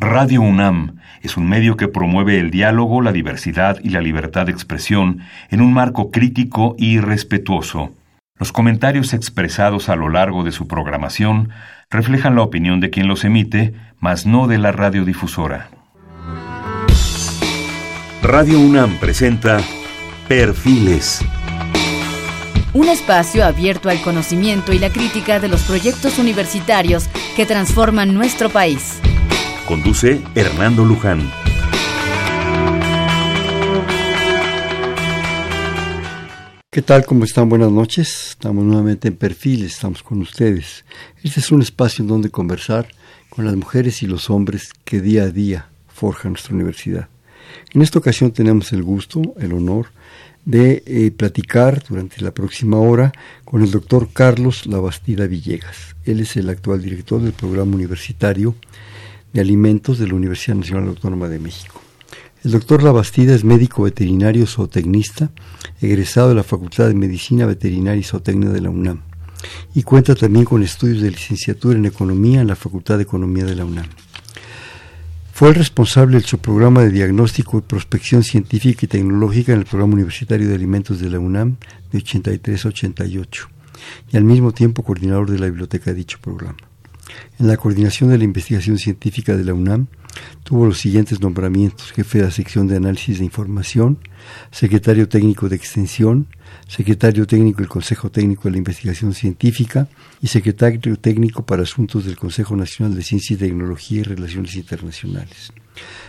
Radio UNAM es un medio que promueve el diálogo, la diversidad y la libertad de expresión en un marco crítico y respetuoso. Los comentarios expresados a lo largo de su programación reflejan la opinión de quien los emite, mas no de la radiodifusora. Radio UNAM presenta Perfiles. Un espacio abierto al conocimiento y la crítica de los proyectos universitarios que transforman nuestro país. Conduce Hernando Luján. ¿Qué tal? ¿Cómo están? Buenas noches. Estamos nuevamente en Perfiles, estamos con ustedes. Este es un espacio en donde conversar con las mujeres y los hombres que día a día forjan nuestra universidad. En esta ocasión tenemos el gusto, el honor de eh, platicar durante la próxima hora con el doctor Carlos Labastida Villegas. Él es el actual director del programa universitario de alimentos de la Universidad Nacional Autónoma de México. El doctor Labastida es médico veterinario zootecnista, egresado de la Facultad de Medicina Veterinaria y Zootecnia de la UNAM, y cuenta también con estudios de licenciatura en Economía en la Facultad de Economía de la UNAM. Fue el responsable del subprograma de diagnóstico y prospección científica y tecnológica en el Programa Universitario de Alimentos de la UNAM de 83 a 88, y al mismo tiempo coordinador de la biblioteca de dicho programa. En la coordinación de la investigación científica de la UNAM tuvo los siguientes nombramientos, jefe de la sección de análisis de información, secretario técnico de extensión, secretario técnico del Consejo Técnico de la Investigación Científica y secretario técnico para asuntos del Consejo Nacional de Ciencia y Tecnología y Relaciones Internacionales.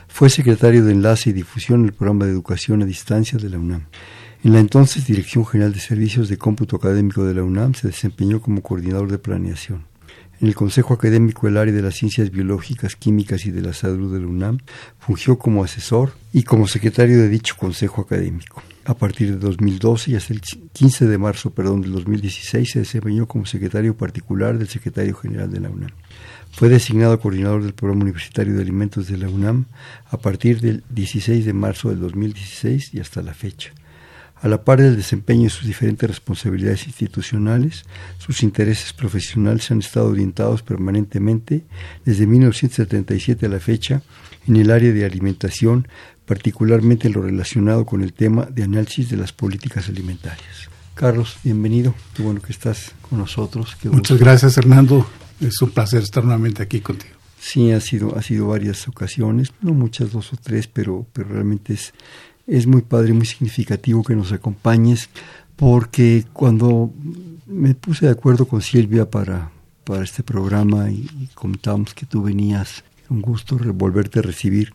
Fue secretario de Enlace y Difusión en el programa de Educación a Distancia de la UNAM. En la entonces Dirección General de Servicios de Cómputo Académico de la UNAM se desempeñó como coordinador de planeación. En el Consejo Académico del Área de las Ciencias Biológicas, Químicas y de la Salud de la UNAM, fungió como asesor y como secretario de dicho Consejo Académico. A partir de 2012 y hasta el 15 de marzo perdón, del 2016 se desempeñó como secretario particular del secretario general de la UNAM. Fue designado coordinador del Programa Universitario de Alimentos de la UNAM a partir del 16 de marzo del 2016 y hasta la fecha. A la par del desempeño de sus diferentes responsabilidades institucionales, sus intereses profesionales han estado orientados permanentemente desde 1977 a la fecha en el área de alimentación, particularmente en lo relacionado con el tema de análisis de las políticas alimentarias. Carlos, bienvenido. Qué bueno que estás con nosotros. Muchas gracias, Hernando. Es un placer estar nuevamente aquí contigo. Sí, ha sido, ha sido varias ocasiones, no muchas, dos o tres, pero, pero realmente es, es muy padre, muy significativo que nos acompañes, porque cuando me puse de acuerdo con Silvia para, para este programa y, comentábamos que tú venías, un gusto volverte a recibir,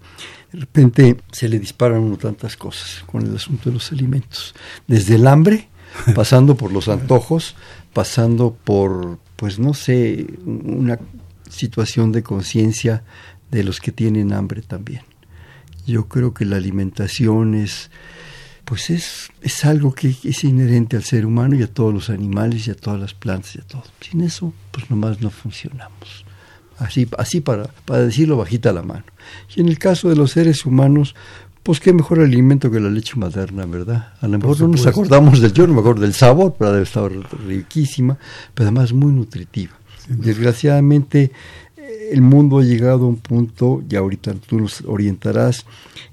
de repente se le disparan uno tantas cosas con el asunto de los alimentos, desde el hambre, pasando por los antojos, pasando por, pues no sé, una situación de conciencia de los que tienen hambre también. Yo creo que la alimentación es, pues es, es algo que es inherente al ser humano y a todos los animales y a todas las plantas y a todo. Sin eso, pues nomás no funcionamos. Así, así para, para decirlo bajita la mano. Y en el caso de los seres humanos, pues qué mejor alimento que la leche materna, ¿verdad? A lo mejor no nos acordamos del, yo no me acuerdo del sabor, pero debe estar riquísima, pero además muy nutritiva. Desgraciadamente, el mundo ha llegado a un punto, y ahorita tú nos orientarás,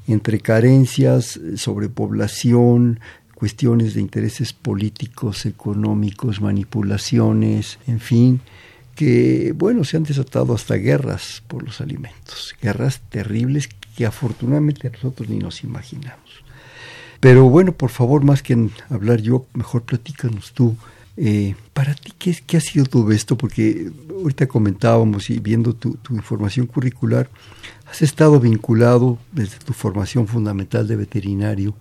entre carencias, sobrepoblación, cuestiones de intereses políticos, económicos, manipulaciones, en fin, que, bueno, se han desatado hasta guerras por los alimentos, guerras terribles que afortunadamente nosotros ni nos imaginamos. Pero bueno, por favor, más que hablar yo, mejor platícanos tú eh, para ti, ¿qué, ¿qué, ha sido todo esto? Porque ahorita comentábamos y viendo tu, información curricular, has estado vinculado desde tu formación fundamental de veterinario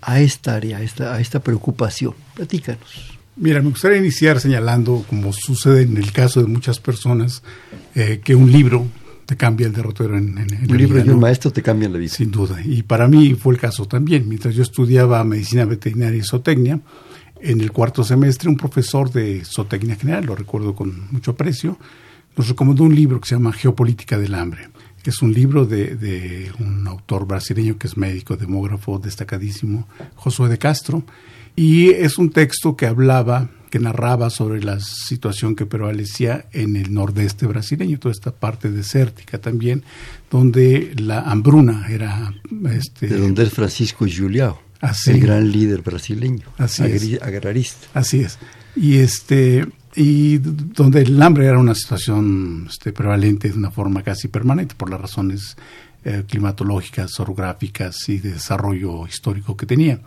a esta área, a esta, a esta preocupación. Platícanos. Mira, me gustaría iniciar señalando, como sucede en el caso de muchas personas, eh, que un libro te cambia el derrotero en, en, Un libro y un maestro te cambian la vida. Sin duda. Y para mí fue el caso también. Mientras yo estudiaba medicina veterinaria y zootecnia, en el cuarto semestre, un profesor de zootecnia general, lo recuerdo con mucho aprecio, nos recomendó un libro que se llama Geopolítica del Hambre. Es un libro de, un autor brasileño que es médico, demógrafo destacadísimo, Josué de Castro, y es un texto que hablaba que narraba sobre la situación que prevalecía en el nordeste brasileño, toda esta parte desértica también, donde la hambruna era... Este, de donde es Francisco Juliao, el gran líder brasileño, así agrarista. Así es. Y este y donde el hambre era una situación este, prevalente de una forma casi permanente por las razones eh, climatológicas, orográficas y de desarrollo histórico que tenía.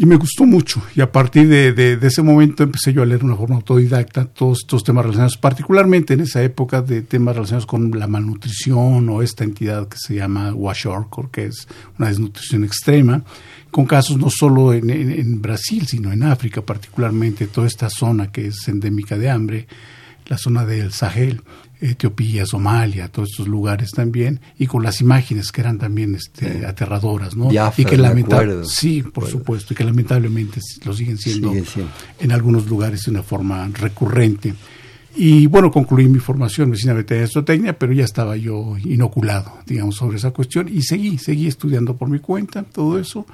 Y me gustó mucho. Y a partir de, ese momento empecé yo a leer de una forma autodidacta todos estos temas relacionados, particularmente en esa época de temas relacionados con la malnutrición o esta entidad que se llama Washork, que es una desnutrición extrema, con casos no solo en Brasil, sino en África, particularmente toda esta zona que es endémica de hambre, la zona del Sahel. Etiopía, Somalia, todos estos lugares también, y con las imágenes que eran también este, aterradoras, ¿no? y que lamentablemente, sí, por supuesto, y que lamentablemente lo siguen siendo, en algunos lugares de una forma recurrente. Y bueno, concluí mi formación en medicina veterinaria y zootecnia, pero ya estaba yo inoculado, digamos, sobre esa cuestión y seguí, seguí estudiando por mi cuenta todo eso.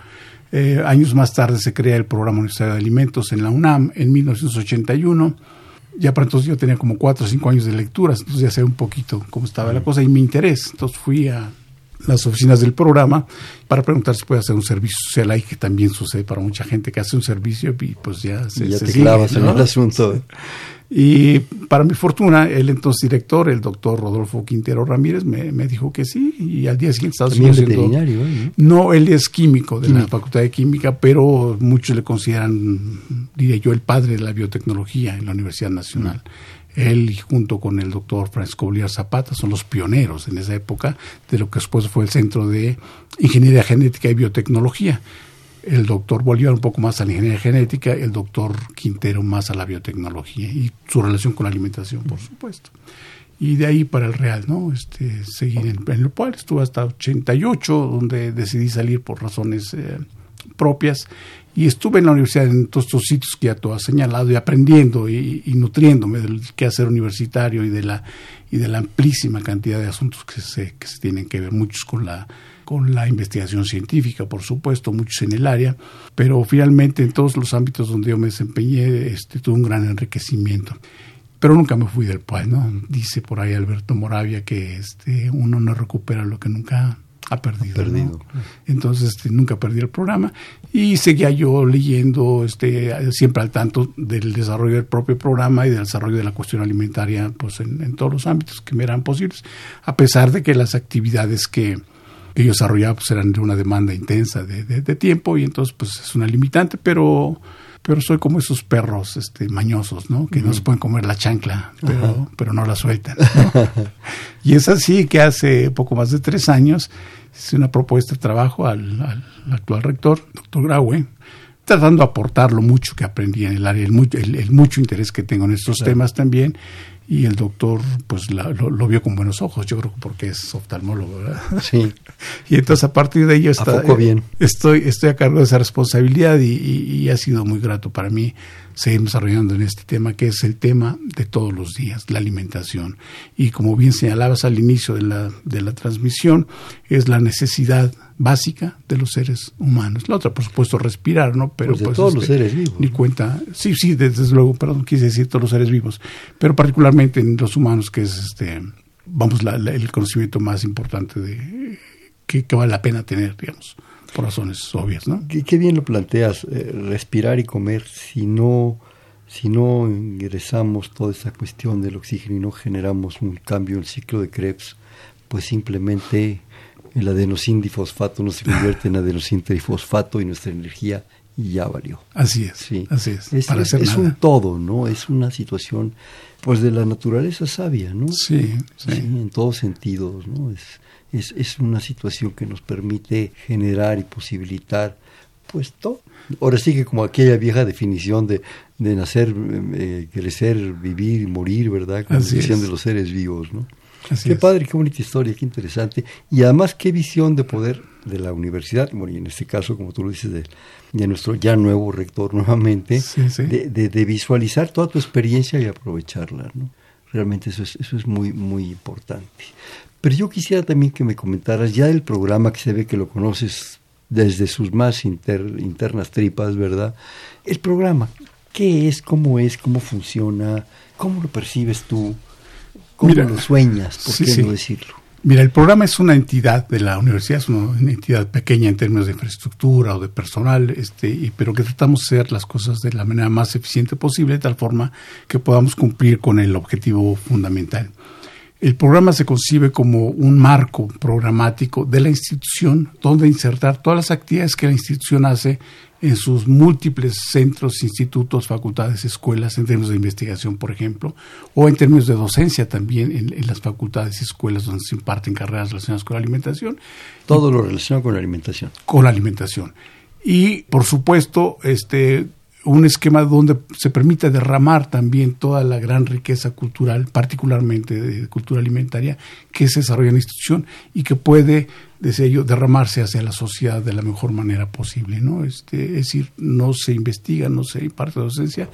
Eh, años más tarde se crea el programa Universitario de Alimentos en la UNAM en 1981 ya para entonces yo tenía como cuatro o cinco años de lecturas, entonces ya sé un poquito cómo estaba la cosa y mi interés. Entonces fui a las oficinas del programa para preguntar si puede hacer un servicio social ahí, que también sucede para mucha gente que hace un servicio y pues ya se, ya te clavas en el asunto. Y para mi fortuna, el entonces director, el doctor Rodolfo Quintero Ramírez, me, me dijo que sí, y al día siguiente estaba haciendo... ¿no? no, él es químico de la Facultad de Química, pero muchos le consideran, diría yo, el padre de la biotecnología en la Universidad Nacional. Él, junto con el doctor Francisco Bolívar Zapata, son los pioneros en esa época de lo que después fue el Centro de Ingeniería Genética y Biotecnología el doctor Bolívar un poco más a la ingeniería genética, el doctor Quintero más a la biotecnología y su relación con la alimentación, por supuesto. Y de ahí para el Real, ¿no? Este, seguir en, el cual estuve hasta 88, donde decidí salir por razones eh, propias y estuve en la universidad en todos estos sitios que ya tú has señalado y aprendiendo y, nutriéndome del quehacer universitario y de la y de la amplísima cantidad de asuntos que se, que se tienen que ver, muchos con la con la investigación científica, por supuesto, muchos en el área, pero finalmente en todos los ámbitos donde yo me desempeñé este, tuve un gran enriquecimiento. Pero nunca me fui del país, ¿no? Dice por ahí Alberto Moravia que este, uno no recupera lo que nunca ha perdido. perdido. Entonces este, nunca perdí el programa y seguía yo leyendo este, siempre al tanto del desarrollo del propio programa y del desarrollo de la cuestión alimentaria pues, en, en todos los ámbitos que me eran posibles, a pesar de que las actividades que, que yo desarrollaba pues eran de una demanda intensa de, de, tiempo y entonces pues es una limitante, pero pero soy como esos perros este mañosos, ¿no? Que no se pueden comer la chancla, pero, pero no la sueltan. y es así que hace poco más de tres años hice una propuesta de trabajo al, al, actual rector, doctor Graue, tratando de aportar lo mucho que aprendí en el área, el, el, mucho interés que tengo en estos temas también y el doctor pues lo, vio con buenos ojos, yo creo que porque es oftalmólogo, ¿verdad? Sí. y entonces a partir de ello está, bien. Estoy, estoy a cargo de esa responsabilidad y, y, ha sido muy grato para mí seguir desarrollando en este tema, que es el tema de todos los días, la alimentación. Y como bien señalabas al inicio de la, de la transmisión, es la necesidad básica de los seres humanos. La otra, por supuesto, respirar, ¿no? Pero pues de pues, todos los este, seres vivos. Ni cuenta. Sí, sí, desde luego, perdón, quise decir todos los seres vivos, pero particularmente en los humanos, que es este, vamos, el conocimiento más importante de que, vale la pena tener, digamos, por razones obvias, ¿no? Qué, bien lo planteas, eh, respirar y comer, si no si no ingresamos toda esa cuestión del oxígeno y no generamos un cambio en el ciclo de Krebs, pues simplemente el adenosin difosfato no se convierte en adenosin trifosfato y nuestra energía ya valió. Así es. Sí. Así es. Es, un todo, ¿no? Es una situación, pues, de la naturaleza sabia, ¿no? Sí, sí. en todos sentidos, ¿no? Es, es, es una situación que nos permite generar y posibilitar, pues, todo. Ahora sí que como aquella vieja definición de, de nacer, eh, crecer, vivir y morir, ¿verdad? Como definición de los seres vivos, ¿no? Qué padre, qué bonita historia, qué interesante. Y además, qué visión de poder de la universidad, bueno, y en este caso, como tú lo dices, de, nuestro ya nuevo rector nuevamente, De, de, visualizar toda tu experiencia y aprovecharla, ¿no? Realmente eso es, eso es muy, muy importante. Pero yo quisiera también que me comentaras ya del programa que se ve que lo conoces desde sus más internas tripas, ¿verdad? El programa, ¿Qué es? ¿Cómo es? ¿Cómo funciona? ¿Cómo lo percibes tú? ¿Cómo lo sueñas? ¿Por qué no decirlo? Mira, el programa es una entidad de la universidad, es una entidad pequeña en términos de infraestructura o de personal, este, pero que tratamos de hacer las cosas de la manera más eficiente posible, de tal forma que podamos cumplir con el objetivo fundamental. El programa se concibe como un marco programático de la institución donde insertar todas las actividades que la institución hace en sus múltiples centros, institutos, facultades, escuelas, en términos de investigación, por ejemplo, o en términos de docencia también en, las facultades y escuelas donde se imparten carreras relacionadas con la alimentación. Todo lo relacionado con la alimentación. Con la alimentación. Y, por supuesto, este, un esquema donde se permita derramar también toda la gran riqueza cultural, particularmente de cultura alimentaria, que se desarrolla en la institución y que puede, desde ello, derramarse hacia la sociedad de la mejor manera posible. ¿no? Este, es decir, no se investiga, no se imparte docencia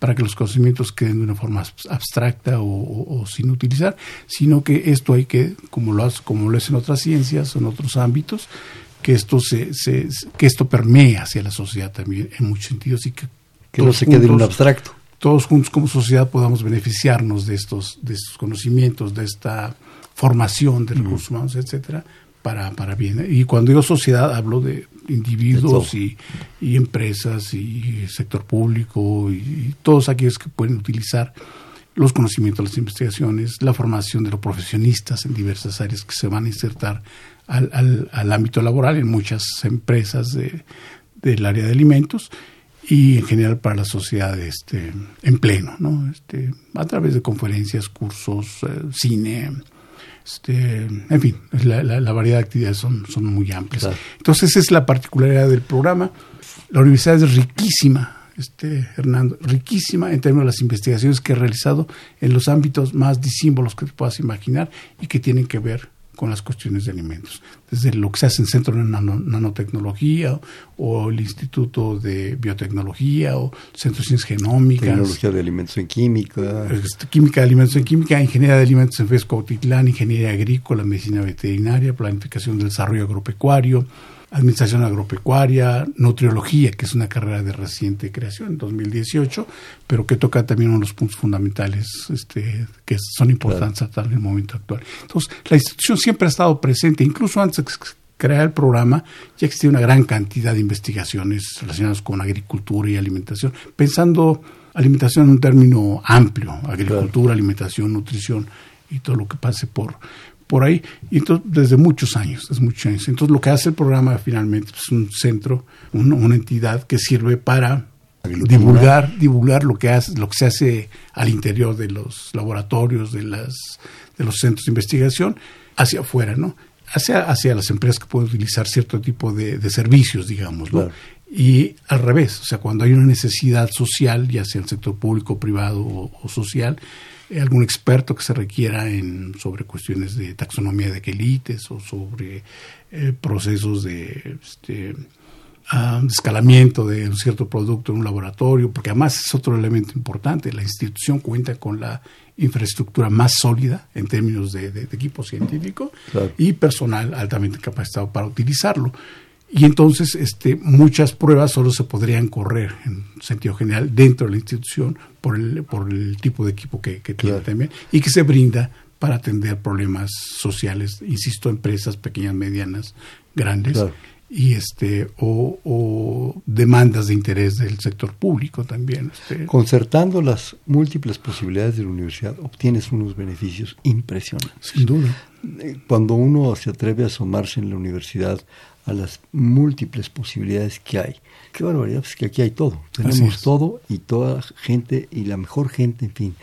para que los conocimientos queden de una forma abstracta o, sin utilizar, sino que esto hay que, como lo, como lo es en otras ciencias o en otros ámbitos, que esto se, se, que esto permee hacia la sociedad también en muchos sentidos y que, que no se quede en un abstracto. Todos juntos como sociedad podamos beneficiarnos de estos, de estos conocimientos, de esta formación de recursos humanos, etcétera, para, para bien. Y cuando digo sociedad hablo de individuos y, y, empresas y sector público y, todos aquellos que pueden utilizar los conocimientos, las investigaciones, la formación de los profesionistas en diversas áreas que se van a insertar al, al, ámbito laboral en muchas empresas de, del área de alimentos y en general para la sociedad este, en pleno, ¿no? Este, a través de conferencias, cursos, eh, cine, este, en fin, la, la, variedad de actividades son, son muy amplias. Entonces, esa es la particularidad del programa. La universidad es riquísima, este, Hernando, riquísima en términos de las investigaciones que he realizado en los ámbitos más disímbolos que te puedas imaginar y que tienen que ver con las cuestiones de alimentos, desde lo que se hace en Centro de Nanotecnología o, el Instituto de Biotecnología o Centro de Ciencias Genómicas. Tecnología de Alimentos en Química. Este, química de Alimentos en Química, Ingeniería de Alimentos en Fesco Otitlán, Ingeniería Agrícola, Medicina Veterinaria, Planificación del Desarrollo Agropecuario, Administración Agropecuaria, Nutriología, que es una carrera de reciente creación en 2018, pero que toca también uno de los puntos fundamentales este, que son importantes hasta el momento actual. Entonces, la institución siempre ha estado presente, incluso antes de crear el programa, ya existía una gran cantidad de investigaciones relacionadas con agricultura y alimentación, pensando alimentación en un término amplio, agricultura, alimentación, nutrición y todo lo que pase por, por ahí, y entonces desde muchos años, desde muchos años. Entonces lo que hace el programa finalmente es un centro, una entidad que sirve para divulgar, divulgar lo que hace, lo que se hace al interior de los laboratorios, de las, de los centros de investigación, hacia afuera, ¿no? Hacia, hacia las empresas que pueden utilizar cierto tipo de, servicios, digamos, Y al revés, o sea, cuando hay una necesidad social, ya sea el sector público, privado o social, algún experto que se requiera en, sobre cuestiones de taxonomía de quelites o sobre eh, procesos de este, ah, escalamiento de un cierto producto en un laboratorio, porque además es otro elemento importante. La institución cuenta con la infraestructura más sólida en términos de, equipo científico y personal altamente capacitado para utilizarlo. Y entonces este, muchas pruebas solo se podrían correr en sentido general dentro de la institución por el, por el tipo de equipo que, tiene también y que se brinda para atender problemas sociales, insisto, empresas pequeñas, medianas, grandes. y este o, demandas de interés del sector público también. Este. Concertando las múltiples posibilidades de la universidad, obtienes unos beneficios impresionantes. Sin duda. Eh, cuando uno se atreve a asomarse en la universidad a las múltiples posibilidades que hay. Qué barbaridad, pues que aquí hay todo. Tenemos todo y toda gente y la mejor gente, en fin.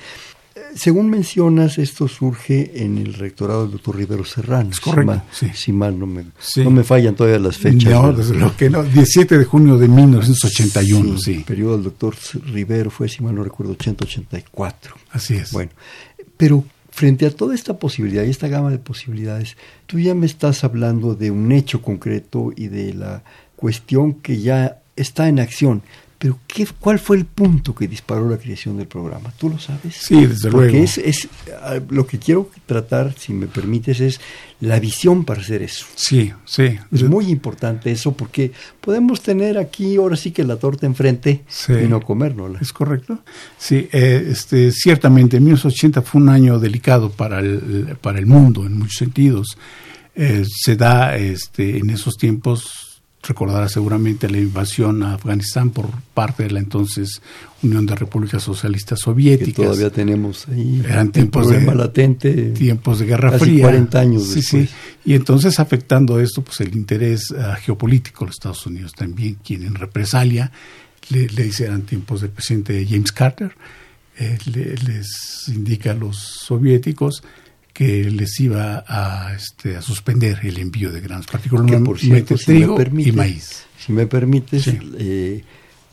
Eh, según mencionas, esto surge en el rectorado del doctor Rivero Serrano. Es correcto. Si mal, no, me, no me fallan todavía las fechas. No, desde lo que no. 17 de junio de 1981, sí. El periodo del doctor Rivero fue, si mal no recuerdo, 184. Así es. Bueno, pero frente a toda esta posibilidad y esta gama de posibilidades, tú ya me estás hablando de un hecho concreto y de la cuestión que ya está en acción, Pero ¿qué, ¿cuál fue el punto que disparó la creación del programa? ¿Tú lo sabes? Sí, desde Porque luego. Es, es, ah, lo que quiero tratar, si me permites, es la visión para hacer eso. Sí, sí. Es muy importante eso porque podemos tener aquí ahora sí que la torta enfrente Sí. y no comérnosla. ¿Es correcto? Sí, eh, este, ciertamente 1980 fue un año delicado para el, para el mundo en muchos sentidos. Eh, se da este, en esos tiempos, recordará seguramente la invasión a Afganistán por parte de la entonces Unión de Repúblicas Socialistas Que Soviéticas. todavía tenemos ahí Eran tiempos problema de- latente. tiempos de Guerra Casi Fría. 40 años sí, después. sí. Y entonces afectando esto, pues el interés ah, geopolítico de los Estados Unidos también, quien en represalia le, le dice eran tiempos del presidente James Carter, eh, le- les indica a los soviéticos que les iba a, este, a suspender el envío de granos, particularmente por cierto, si me trigo permite, y maíz. Si me permites, Sí. eh,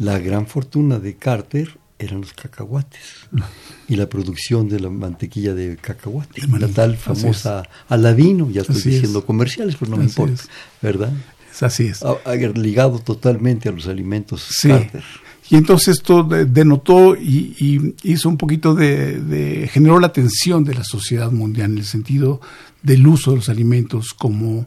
la gran fortuna de Carter eran los cacahuates y la producción de la mantequilla de cacahuate, De la tal famosa Aladino, ya estoy Así diciendo es. comerciales, pero no me importa, es. ¿verdad? Es Así es. Ha- ha ligado totalmente a los alimentos Sí. Carter. Y entonces esto de- denotó y, y hizo un poquito de, de- generó la atención de la sociedad mundial en el sentido del uso de los alimentos como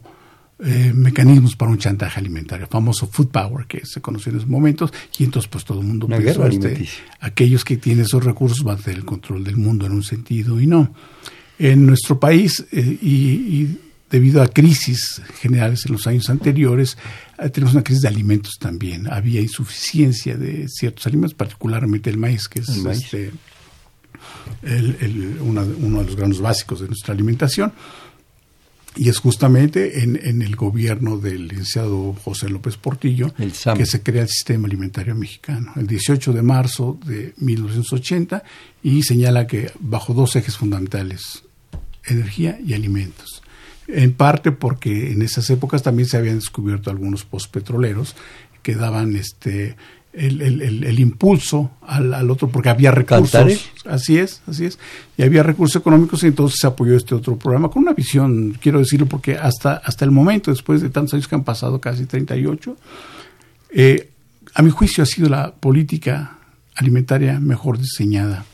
eh, mecanismos para un chantaje alimentario, famoso food power que se conoció en esos momentos. Y entonces pues todo el mundo Una pensó, este, aquellos que tienen esos recursos van a tener el control del mundo en un sentido y no. En nuestro país eh, y, y debido a crisis generales en los años anteriores, eh, tenemos una crisis de alimentos también. Había insuficiencia de ciertos alimentos, particularmente el maíz, que es El maíz. este, el- el- una- uno de los granos básicos de nuestra alimentación. Y es justamente en, en el gobierno del licenciado José López Portillo que se crea el Sistema Alimentario Mexicano, el 18 de marzo de 1980, y señala que bajo dos ejes fundamentales, energía y alimentos. En parte porque en esas épocas también se habían descubierto algunos postpetroleros que daban este el, el- el- el impulso al, al otro porque había recursos. ¿Cantares? Así es, así es. Y había recursos económicos y entonces se apoyó este otro programa con una visión, quiero decirlo, porque hasta, hasta el momento, después de tantos años que han pasado, casi 38, eh, a mi juicio ha sido la política alimentaria mejor diseñada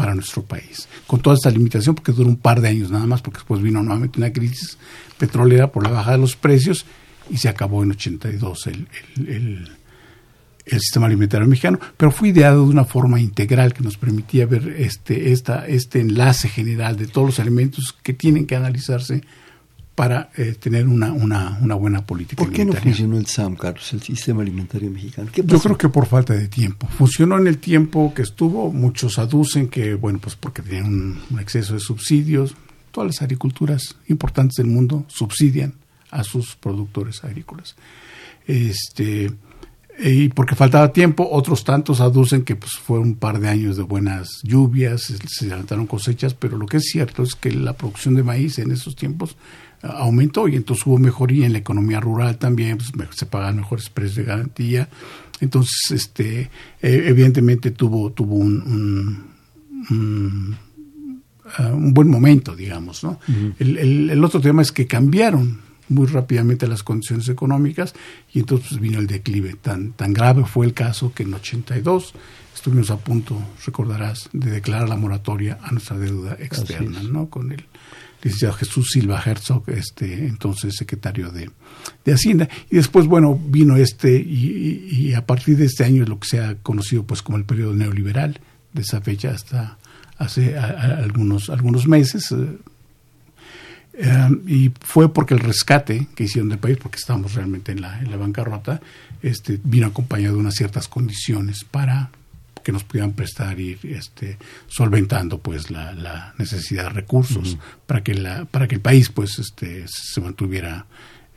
para nuestro país. Con toda esta limitación, porque duró un par de años nada más, porque después vino nuevamente una crisis petrolera por la baja de los precios y se acabó en 82 el, el, el, el sistema alimentario mexicano, pero fue ideado de una forma integral que nos permitía ver este, esta, este enlace general de todos los elementos que tienen que analizarse para eh, tener una, una, una buena política ¿Por qué no funcionó el SAM, Carlos, el Sistema Alimentario Mexicano? ¿Qué Yo creo que por falta de tiempo. Funcionó en el tiempo que estuvo. Muchos aducen que, bueno, pues porque tenían un, un exceso de subsidios. Todas las agriculturas importantes del mundo subsidian a sus productores agrícolas. Este, y porque faltaba tiempo, otros tantos aducen que pues, fue un par de años de buenas lluvias, se- adelantaron cosechas, pero lo que es cierto es que la producción de maíz en esos tiempos aumentó y entonces hubo mejoría en la economía rural también, pues, se pagaban mejores precios de garantía. Entonces, este, eh, evidentemente tuvo, tuvo un, un- un, ah, un buen momento, digamos. ¿no? el, el- el otro tema es que cambiaron muy rápidamente las condiciones económicas y entonces pues, vino el declive. Tan, tan grave fue el caso que en 82 estuvimos a punto, recordarás, de declarar la moratoria a nuestra deuda externa. ¿no? Con el licenciado Jesús Silva Herzog, este, entonces secretario de, de Hacienda. Y después, bueno, vino este, y, a partir de este año es lo que se ha conocido pues como el periodo neoliberal, de esa fecha hasta hace algunos, algunos meses. eh, eh, y fue porque el rescate que hicieron del país, porque estábamos realmente en la, en la bancarrota, este, vino acompañado de unas ciertas condiciones para que nos pudieran prestar y este, solventando pues la, la necesidad de recursos para que la para que el país pues este se mantuviera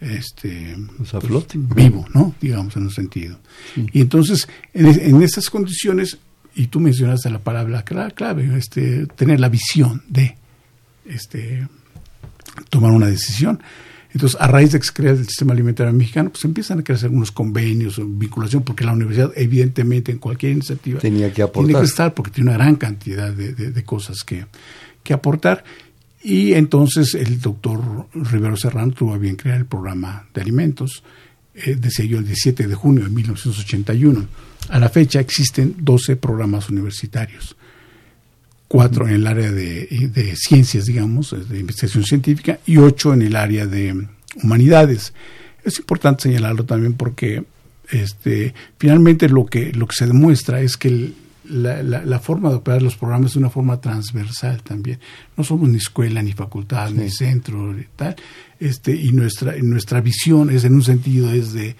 este Pues pues, flote. vivo no digamos en un sentido y entonces en, en esas condiciones y tú mencionaste la palabra cla- clave este tener la visión de este tomar una decisión. Entonces, a raíz de que se crea el sistema alimentario mexicano, pues empiezan a crecer algunos convenios o vinculación, porque la universidad, evidentemente, en cualquier iniciativa, Tenía que aportar. tiene que estar, porque tiene una gran cantidad de, de- de cosas que, que aportar. Y entonces el doctor Rivero Serrano tuvo a bien crear el programa de alimentos. eh, decía yo, el 17 de junio de 1981. A la fecha existen 12 programas universitarios, cuatro en el área de, ciencias, digamos, de investigación científica, y ocho en el área de humanidades. Es importante señalarlo también porque este, finalmente lo que, lo que se demuestra es que la, la, forma de operar los programas es una forma transversal también. No somos ni escuela, ni facultad, ni centro, y tal. Este, y nuestra, nuestra visión es, en un sentido, es de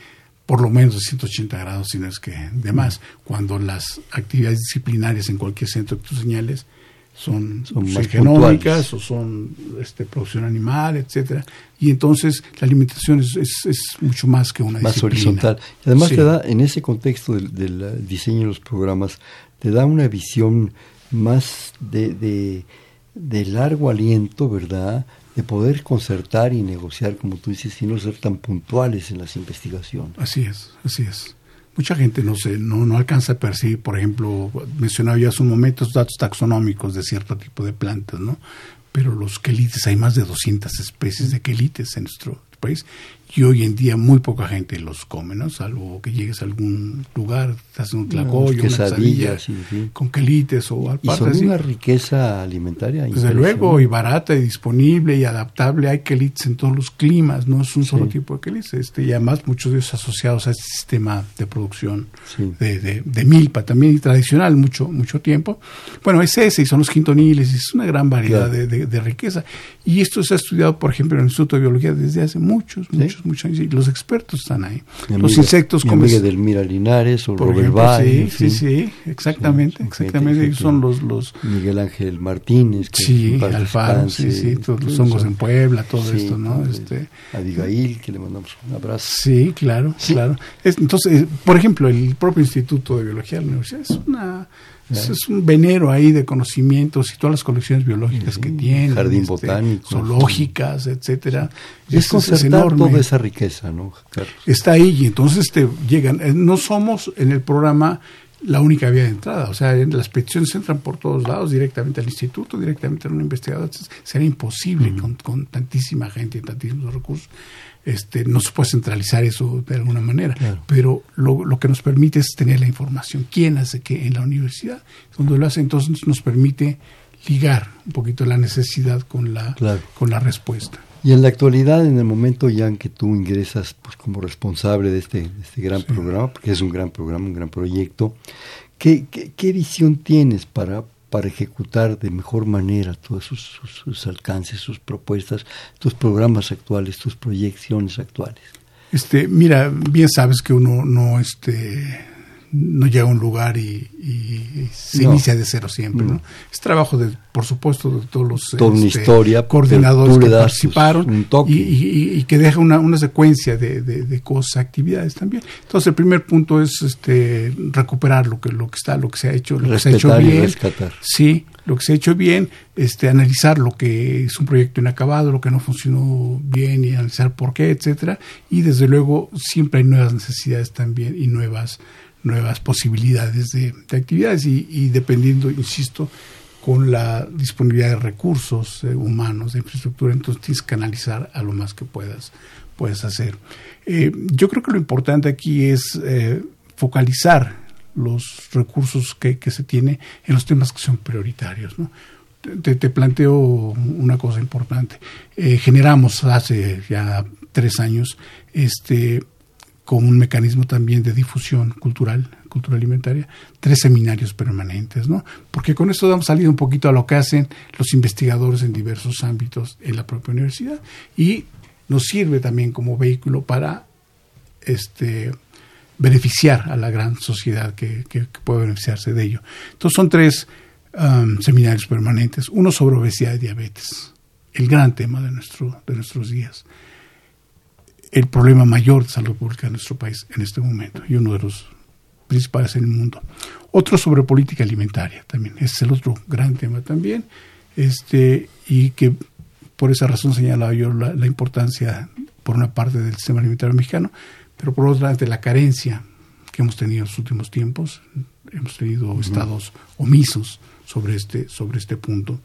por lo menos de 180 grados, si no es que de más, cuando las actividades disciplinarias en cualquier centro que tú señales son, son genómicas o son este, producción animal, etcétera y entonces la alimentación es, es, mucho más que una más horizontal. además te da, en ese contexto del, del, diseño de los programas, te da una visión más de, de, de largo aliento, ¿verdad? de poder concertar y negociar, como tú dices, y no ser tan puntuales en las investigaciones. Así es, así es. Mucha gente no, se, no, no alcanza a percibir, por ejemplo, mencionaba ya hace un momento datos taxonómicos de cierto tipo de plantas, ¿no? Pero los quelites, hay más de 200 especies de quelites en nuestro país y hoy en día muy poca gente los come, ¿no? Salvo que llegues a algún lugar, te un tlacoyo, una quesadilla, con quelites o alpartas. Y son una riqueza alimentaria. Desde luego, y barata, y disponible, y adaptable. Hay quelites en todos los climas, no es un solo tipo de quelites. Este, y además muchos de ellos asociados a este sistema de producción de, de, milpa, también y tradicional, mucho, mucho tiempo. Bueno, es ese, y son los quintoniles, y es una gran variedad de, de, riqueza. Y esto se ha estudiado, por ejemplo, en el Instituto de Biología desde hace muchos, muchos muchos los expertos están ahí. los insectos como Mira Linares o Robert Valle, sí, sí, sí, exactamente, exactamente, ellos son los, los Miguel Ángel Martínez, que sí, Alfaro, sí, sí, todos los hongos en Puebla, todo esto, ¿no? Este, Abigail, que le mandamos un abrazo. Sí, claro, claro. entonces, por ejemplo, el propio Instituto de Biología de la Universidad es una es un venero ahí de conocimientos y todas las colecciones biológicas que tiene. Jardín este, botánico. Zoológicas, etcétera. Es, concertar toda esa riqueza, ¿no, Está ahí y entonces te llegan. Eh, no somos en el programa la única vía de entrada. O sea, las peticiones entran por todos lados, directamente al instituto, directamente a un investigador. Será imposible con, con, tantísima gente y tantísimos recursos este, no se puede centralizar eso de alguna manera, pero lo, lo, que nos permite es tener la información. ¿Quién hace qué en la universidad? Cuando lo hace, entonces nos permite ligar un poquito la necesidad con la, con la respuesta. Y en la actualidad, en el momento ya en que tú ingresas pues, como responsable de este, este gran programa, porque es un gran programa, un gran proyecto, ¿qué, qué, qué visión tienes para, para ejecutar de mejor manera todos sus, alcances, sus propuestas, tus programas actuales, tus proyecciones actuales. Este, mira, bien sabes que uno no, este, no llega a un lugar y, se inicia de cero siempre. ¿no? Es trabajo, de, por supuesto, de todos los Toda este, historia, coordinadores que participaron y, que deja una, una secuencia de, de, cosas, actividades también. Entonces, el primer punto es este, recuperar lo que, lo que está, lo que se ha hecho, lo que se ha hecho bien. Sí, lo que se ha hecho bien, este, analizar lo que es un proyecto inacabado, lo que no funcionó bien y analizar por qué, etcétera. Y desde luego siempre hay nuevas necesidades también y nuevas nuevas posibilidades de, actividades y, dependiendo, insisto, con la disponibilidad de recursos eh, humanos, de infraestructura, entonces tienes que analizar a lo más que puedas, puedas hacer. Eh, yo creo que lo importante aquí es eh, focalizar los recursos que, se tiene en los temas que son prioritarios. te, planteo una cosa importante. generamos hace ya tres años este con un mecanismo también de difusión cultural, cultura alimentaria, tres seminarios permanentes, ¿no? Porque con esto damos salida un poquito a lo que hacen los investigadores en diversos ámbitos en la propia universidad y nos sirve también como vehículo para este beneficiar a la gran sociedad que, puede beneficiarse de ello. Entonces son tres um, seminarios permanentes, uno sobre obesidad y diabetes, el gran tema de, nuestro, de nuestros días el problema mayor de salud pública en nuestro país en este momento y uno de los principales en el mundo. Otro sobre política alimentaria también, ese es el otro gran tema también, este, y que por esa razón señalaba yo la, importancia, por una parte, del sistema alimentario mexicano, pero por otra de la carencia que hemos tenido en los últimos tiempos, hemos tenido estados omisos sobre este, sobre este punto.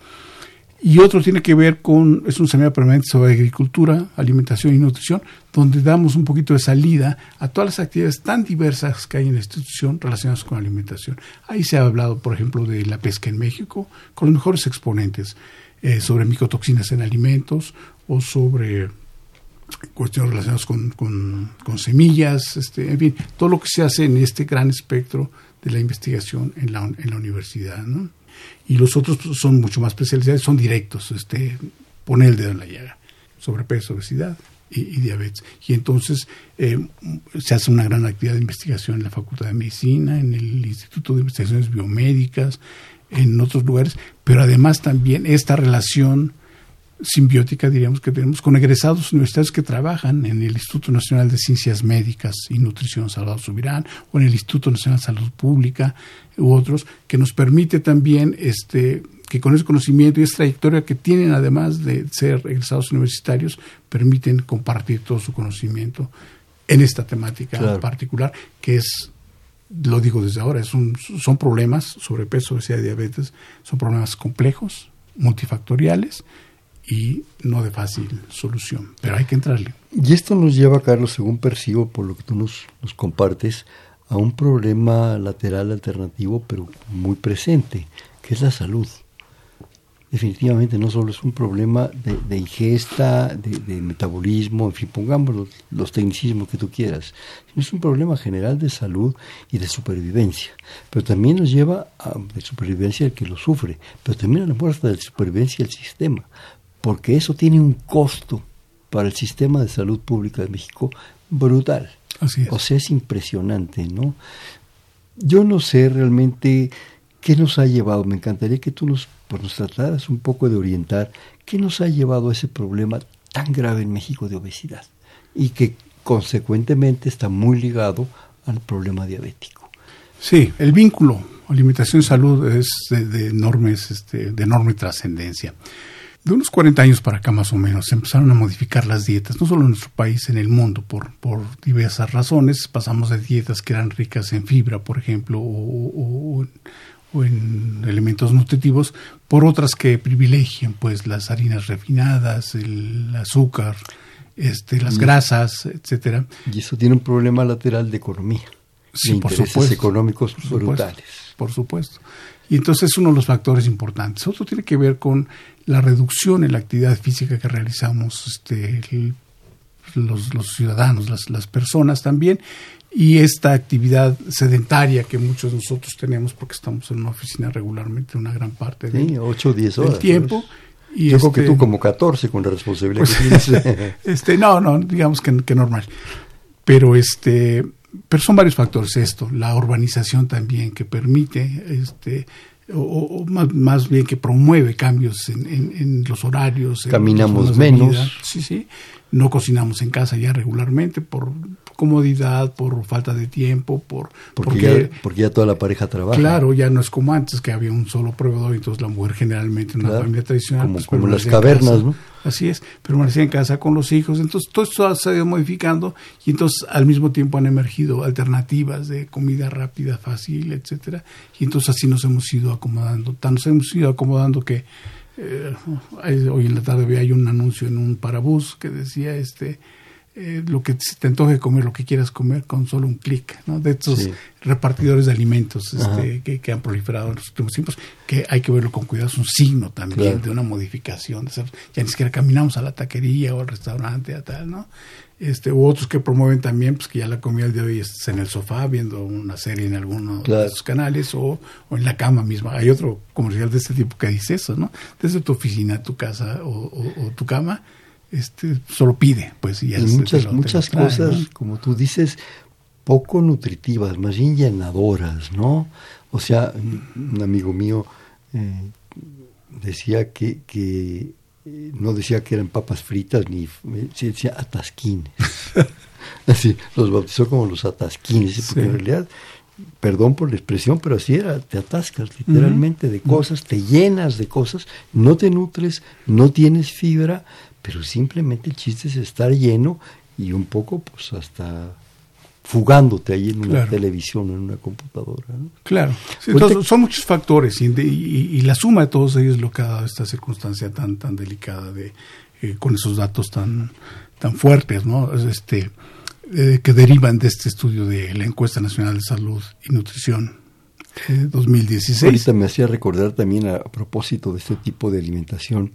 Y otro tiene que ver con, es un seminario permanente sobre agricultura, alimentación y nutrición, donde damos un poquito de salida a todas las actividades tan diversas que hay en la institución relacionadas con alimentación. Ahí se ha hablado, por ejemplo, de la pesca en México, con los mejores exponentes, eh, sobre micotoxinas en alimentos o sobre cuestiones relacionadas con, con, semillas, este, en fin, todo lo que se hace en este gran espectro de la investigación en la, en la universidad. ¿no? Y los otros son mucho más especializados, son directos, este, poner el dedo en la llaga, sobrepeso, obesidad y, diabetes. Y entonces eh, se hace una gran actividad de investigación en la Facultad de Medicina, en el Instituto de Investigaciones Biomédicas, en otros lugares, pero además también esta relación simbiótica, diríamos, que tenemos con egresados universitarios que trabajan en el Instituto Nacional de Ciencias Médicas y Nutrición Salvador Subirán o en el Instituto Nacional de Salud Pública u otros, que nos permite también este, que con ese conocimiento y esa trayectoria que tienen, además de ser egresados universitarios, permiten compartir todo su conocimiento en esta temática particular, que es lo digo desde ahora, es un, son problemas, sobrepeso, obesidad y diabetes, son problemas complejos, multifactoriales, y no de fácil solución, pero hay que entrarle. Y esto nos lleva, Carlos, según percibo por lo que tú nos, compartes, a un problema lateral alternativo, pero muy presente, que es la salud. Definitivamente no solo es un problema de, ingesta, de, metabolismo, en fin, pongamos los, tecnicismos que tú quieras, sino es un problema general de salud y de supervivencia. Pero también nos lleva a de supervivencia el que lo sufre, pero también a la muerte de supervivencia del sistema, porque eso tiene un costo para el sistema de salud pública de México brutal. Así es. O sea, es impresionante, ¿no? Yo no sé realmente qué nos ha llevado, me encantaría que tú nos, pues, nos trataras un poco de orientar qué nos ha llevado a ese problema tan grave en México de obesidad y que consecuentemente está muy ligado al problema diabético. Sí, el vínculo alimentación-salud es de, de, enormes, este, de enorme trascendencia de unos 40 años para acá más o menos se empezaron a modificar las dietas, no solo en nuestro país, en el mundo, por, por diversas razones. Pasamos de dietas que eran ricas en fibra, por ejemplo, o, en elementos nutritivos, por otras que privilegian pues las harinas refinadas, el azúcar, este, las grasas, etcétera. Y eso tiene un problema lateral de economía. Sí, por supuesto. económicos brutales. por supuesto. Y entonces es uno de los factores importantes. Otro tiene que ver con la reducción en la actividad física que realizamos este, los, los, ciudadanos, las, las personas también, y esta actividad sedentaria que muchos de nosotros tenemos porque estamos en una oficina regularmente una gran parte del, 8 o 10 horas, tiempo. Y Yo creo que este tú como 14 con la responsabilidad pues, que tienes. este, no, no, digamos que, que normal. Pero este pero son varios factores esto, la urbanización también que permite, este, o, más, bien que promueve cambios en, en, los horarios. Caminamos menos. Sí, sí. No cocinamos en casa ya regularmente por comodidad, por falta de tiempo, por porque, ya, porque ya toda la pareja trabaja. Claro, ya no es como antes que había un solo proveedor y entonces la mujer generalmente en una familia tradicional como, pues, como las cavernas, ¿no? Así es, permanecía en casa con los hijos, entonces todo esto ha ido modificando y entonces al mismo tiempo han emergido alternativas de comida rápida, fácil, etcétera, y entonces así nos hemos ido acomodando, tan nos hemos ido acomodando que eh, hoy en la tarde hay un anuncio en un parabús que decía este eh, lo que se te antoje comer, lo que quieras comer con solo un clic, ¿no? De estos repartidores de alimentos este, que, han proliferado en los últimos tiempos, que hay que verlo con cuidado, es un signo también de una modificación, de ya ni siquiera caminamos a la taquería o al restaurante, a tal, ¿no? Este, u otros que promueven también, pues que ya la comida de hoy es en el sofá viendo una serie en alguno de sus canales o, en la cama misma. Hay otro comercial de este tipo que dice eso, ¿no? Desde tu oficina, tu casa o tu cama, este, solo pide, pues. Y, muchas, muchas cosas, como tú dices, poco nutritivas, más bien llenadoras, ¿no? O sea, un amigo mío eh, decía que, que eh, no decía que eran papas fritas, ni decía atasquines. así, los bautizó como los atasquines, porque en realidad perdón por la expresión, pero así era, te atascas literalmente de cosas, te llenas de cosas, no te nutres, no tienes fibra, pero simplemente el chiste es estar lleno y un poco pues hasta fugándote ahí en una televisión, en una computadora. Claro, entonces, son muchos factores y, la suma de todos ellos es lo que ha dado esta circunstancia tan tan delicada de eh, con esos datos tan tan fuertes, ¿no? Este eh, que derivan de este estudio de la encuesta nacional de salud y nutrición 2016. Eh, Ahorita me hacía recordar también a, a propósito de este tipo de alimentación.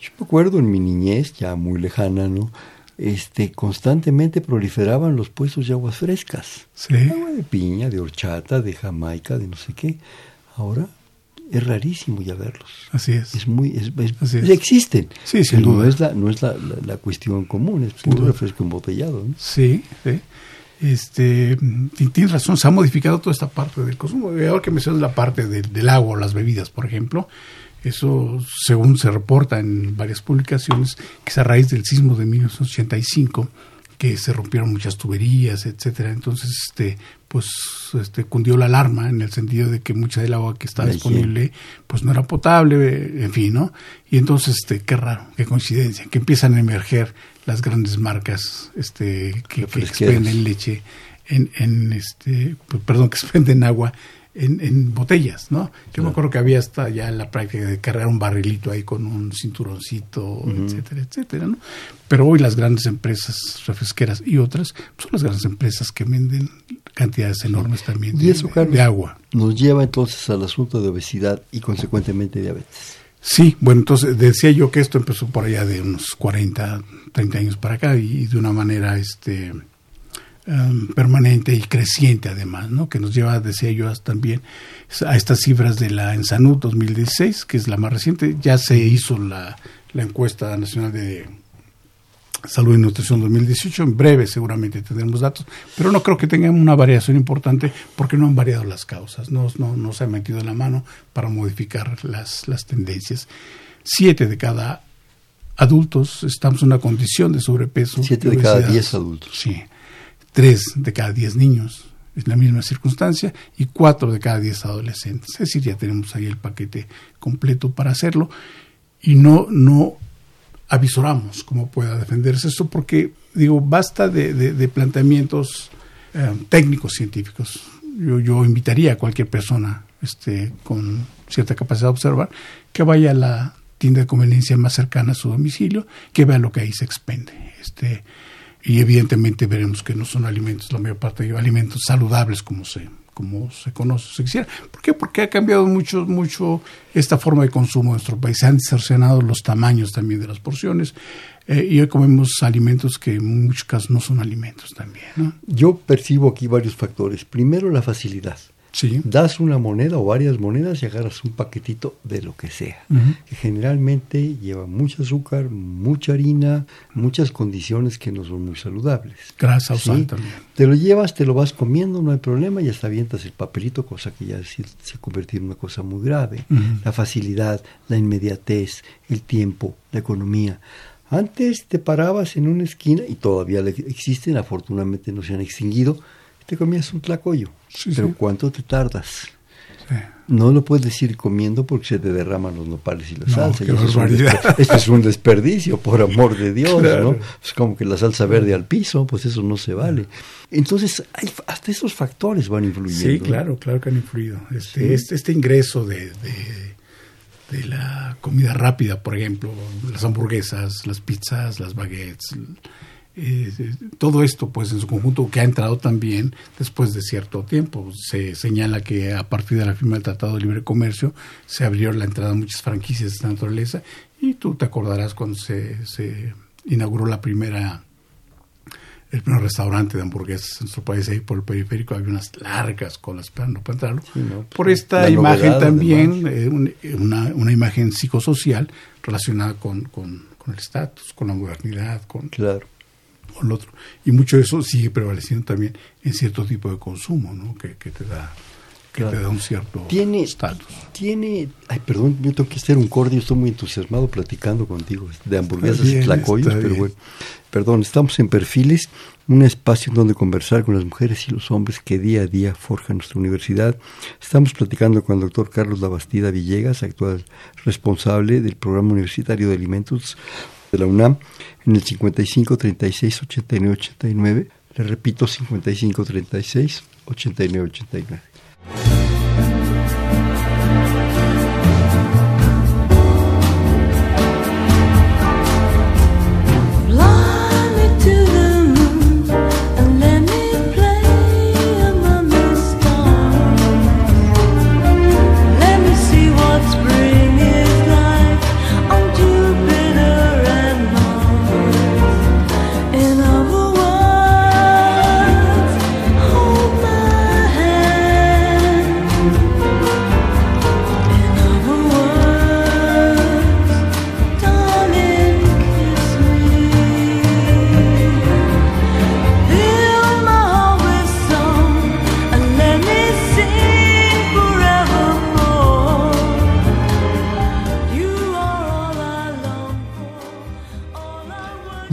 Yo me acuerdo en mi niñez, ya muy lejana, ¿no? este, constantemente proliferaban los puestos de aguas frescas. Agua de piña, de horchata, de jamaica, de no sé qué. Ahora es rarísimo ya verlos. Así es. Es muy, existen. Sí, sin duda. No es la, no es la, la, cuestión común, es puro refresco embotellado. Sí, sí. Este, tienes razón, se ha modificado toda esta parte del consumo. Ahora que mencionas la parte del agua o las bebidas, por ejemplo, eso, según se reporta en varias publicaciones, que es a raíz del sismo de 1985 que se rompieron muchas tuberías, etcétera. Entonces, este, pues, este, cundió la alarma en el sentido de que mucha del agua que está disponible, pues, no era potable, en fin, ¿no? Y entonces, este, qué raro, qué coincidencia, que empiezan a emerger las grandes marcas, este, que, que expenden leche en, en este, pues, perdón, que expenden agua en, botellas, ¿no? Yo me acuerdo que había hasta ya la práctica de cargar un barrilito ahí con un cinturoncito, etcétera, etcétera, ¿no? Pero hoy las grandes empresas refresqueras y otras pues, son las grandes empresas que venden cantidades enormes también de, agua. Nos lleva entonces al asunto de obesidad y consecuentemente diabetes. Sí, bueno, entonces decía yo que esto empezó por allá de unos 40, 30 años para acá y de una manera este Em, permanente y creciente además, ¿no? que nos lleva, decía yo, también a estas cifras de la Ensanud 2016, que es la más reciente. Ya se hizo la, la encuesta nacional de Salud y Nutrición 2018. En breve seguramente tendremos datos, pero no creo que tengan una variación importante porque no han variado las causas, no, no, no se ha metido la mano para modificar las, las tendencias. Siete de cada adultos estamos en una condición de sobrepeso. Siete de cada diez adultos. Sí tres de cada diez niños es la misma circunstancia y cuatro de cada diez adolescentes. Es decir, ya tenemos ahí el paquete completo para hacerlo y no, no avisoramos cómo pueda defenderse esto porque, digo, basta de, planteamientos eh, técnicos científicos. Yo, yo invitaría a cualquier persona este, con cierta capacidad de observar que vaya a la tienda de conveniencia más cercana a su domicilio, que vea lo que ahí se expende. Este, y evidentemente veremos que no son alimentos, la mayor parte de alimentos saludables como se como se conoce, se quisiera. ¿Por qué? Porque ha cambiado mucho, mucho esta forma de consumo en nuestro país. Se han distorsionado los tamaños también de las porciones eh, y hoy comemos alimentos que en muchos casos no son alimentos también. Yo percibo aquí varios factores. Primero, la facilidad. Das una moneda o varias monedas y agarras un paquetito de lo que sea, que generalmente lleva mucho azúcar, mucha harina, muchas condiciones que no son muy saludables. Grasa ¿sí? también. Te lo llevas, te lo vas comiendo, no hay problema, y hasta avientas el papelito, cosa que ya se, se convierte en una cosa muy grave. La facilidad, la inmediatez, el tiempo, la economía. Antes te parabas en una esquina, y todavía existen, afortunadamente no se han extinguido, te comías un tlacoyo. pero ¿cuánto te tardas? No lo puedes ir comiendo porque se te derraman los nopales y la salsa. esto es un desperdicio, por amor de Dios, ¿no? Es como que la salsa verde al piso, pues eso no se vale. Entonces, hay, hasta esos factores van influyendo. Sí, claro, claro que han influido. Este, este, este, ingreso de, de la comida rápida, por ejemplo, las hamburguesas, las pizzas, las baguettes, eh, todo esto, pues en su conjunto, que ha entrado también después de cierto tiempo. Se señala que a partir de la firma del Tratado de Libre Comercio se abrió la entrada a muchas franquicias de esta naturaleza. Y tú te acordarás cuando se, se inauguró la primera el primer restaurante de hamburguesas en nuestro país, ahí por el periférico, había unas largas colas esperando para entrarlo. por pues, esta imagen también, eh, una, una, imagen psicosocial relacionada con, con, con el estatus, con la modernidad, con, claro el otro. Y mucho de eso sigue prevaleciendo también en cierto tipo de consumo, ¿no? Que, te da que te da un cierto tiene, estatus. Tiene, ay, perdón, yo tengo que hacer un cordio, estoy muy entusiasmado platicando contigo de hamburguesas y tlacoyos, pero bueno, perdón, estamos en Perfiles, un espacio en donde conversar con las mujeres y los hombres que día a día forjan nuestra universidad. Estamos platicando con el doctor Carlos Labastida Villegas, actual responsable del Programa Universitario de Alimentos de la UNAM en el 55 36 89 89. Le repito, 5536 8989.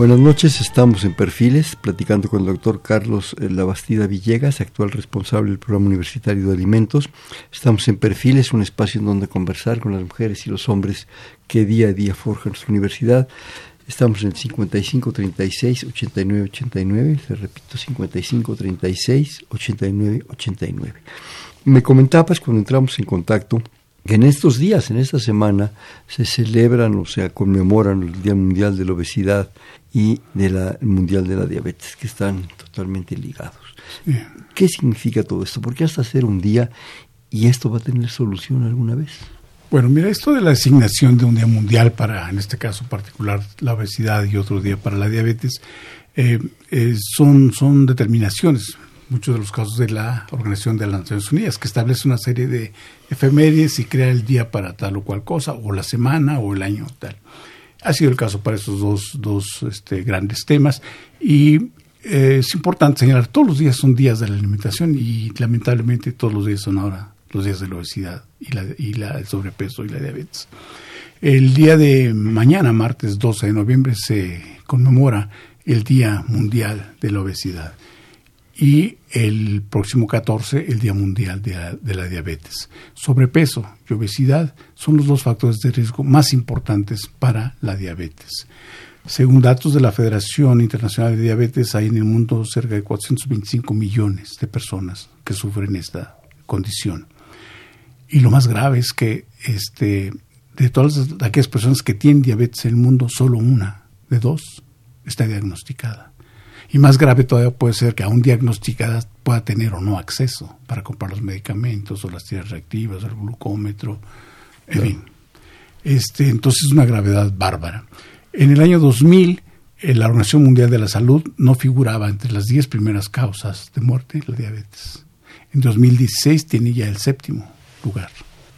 Buenas noches, estamos en Perfiles, platicando con el doctor Carlos eh, Labastida Villegas, actual responsable del programa universitario de alimentos. Estamos en Perfiles, un espacio en donde conversar con las mujeres y los hombres que día a día forjan nuestra universidad. Estamos en el 55 36 89 89, le repito, 55 36 89 89. Me comentabas cuando entramos en contacto en estos días, en esta semana, se celebran o sea conmemoran el Día Mundial de la Obesidad y del Mundial de la Diabetes, que están totalmente ligados. ¿Qué significa todo esto? ¿Por qué hasta hacer un día y esto va a tener solución alguna vez? Bueno, mira, esto de la asignación de un día mundial para, en este caso particular, la obesidad y otro día para la diabetes, eh, eh, son, son determinaciones, muchos de los casos de la Organización de las Naciones Unidas, que establece una serie de efemérides y crea el día para tal o cual cosa, o la semana o el año tal. Ha sido el caso para esos dos, dos este, grandes temas y eh, es importante señalar, todos los días son días de la alimentación y lamentablemente todos los días son ahora los días de la obesidad y, la, y la, el sobrepeso y la diabetes. El día de mañana, martes 12 de noviembre, se conmemora el Día Mundial de la Obesidad y el próximo 14 el Día Mundial de la, Diabetes. Sobrepeso y obesidad son los dos factores de riesgo más importantes para la diabetes. Según datos de la Federación Internacional de Diabetes, hay en el mundo cerca de 425 millones de personas que sufren esta condición. Y lo más grave es que este, de todas aquellas personas que tienen diabetes en el mundo, solo una de dos está diagnosticada. Y más grave todavía puede ser que aún diagnosticada pueda tener o no acceso para comprar los medicamentos o las tiras reactivas, el glucómetro, en fin. Este, entonces es una gravedad bárbara. En el año 2000, eh, la Organización Mundial de la Salud no figuraba entre las 10 primeras causas de muerte la diabetes. En 2016 tiene ya el séptimo lugar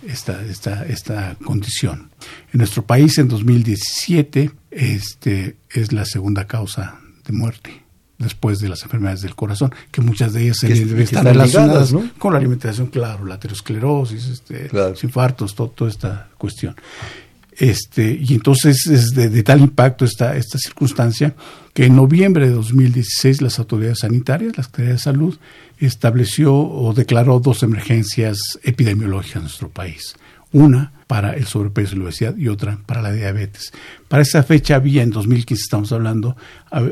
esta, esta, esta condición. En nuestro país, en 2017, este, es la segunda causa de muerte después de las enfermedades del corazón, que muchas de ellas se estar relacionadas con la alimentación, claro, la aterosclerosis, este, los infartos, toda esta cuestión. Este, y entonces es de, tal impacto esta, esta circunstancia que en noviembre de 2016 las autoridades sanitarias, la Secretaría de Salud, estableció o declaró dos emergencias epidemiológicas en nuestro país. Una para el sobrepeso y la obesidad y otra para la diabetes. Para esa fecha había, en 2015 estamos hablando,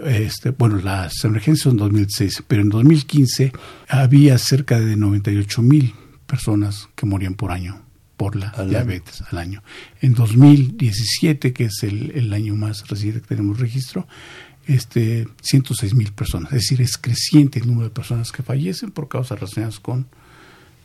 este, bueno, las emergencias son en 2016, pero en 2015 había cerca de 98 mil personas que morían por año por la diabetes al año. En 2017, que es el, año más reciente que tenemos registro, este, 106 mil personas. Es decir, es creciente el número de personas que fallecen por causas relacionadas con,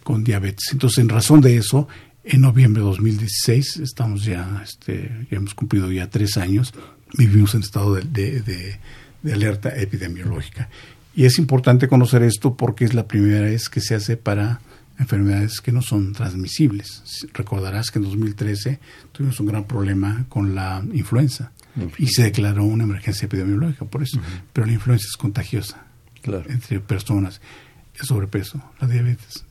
con diabetes. Entonces, en razón de eso, en noviembre de 2016, estamos ya, este, ya hemos cumplido ya tres años, vivimos en estado de, alerta epidemiológica. Y es importante conocer esto porque es la primera vez que se hace para enfermedades que no son transmisibles. Recordarás que en 2013 tuvimos un gran problema con la influenza y se declaró una emergencia epidemiológica por eso. Pero la influenza es contagiosa entre personas. El sobrepeso, la diabetes.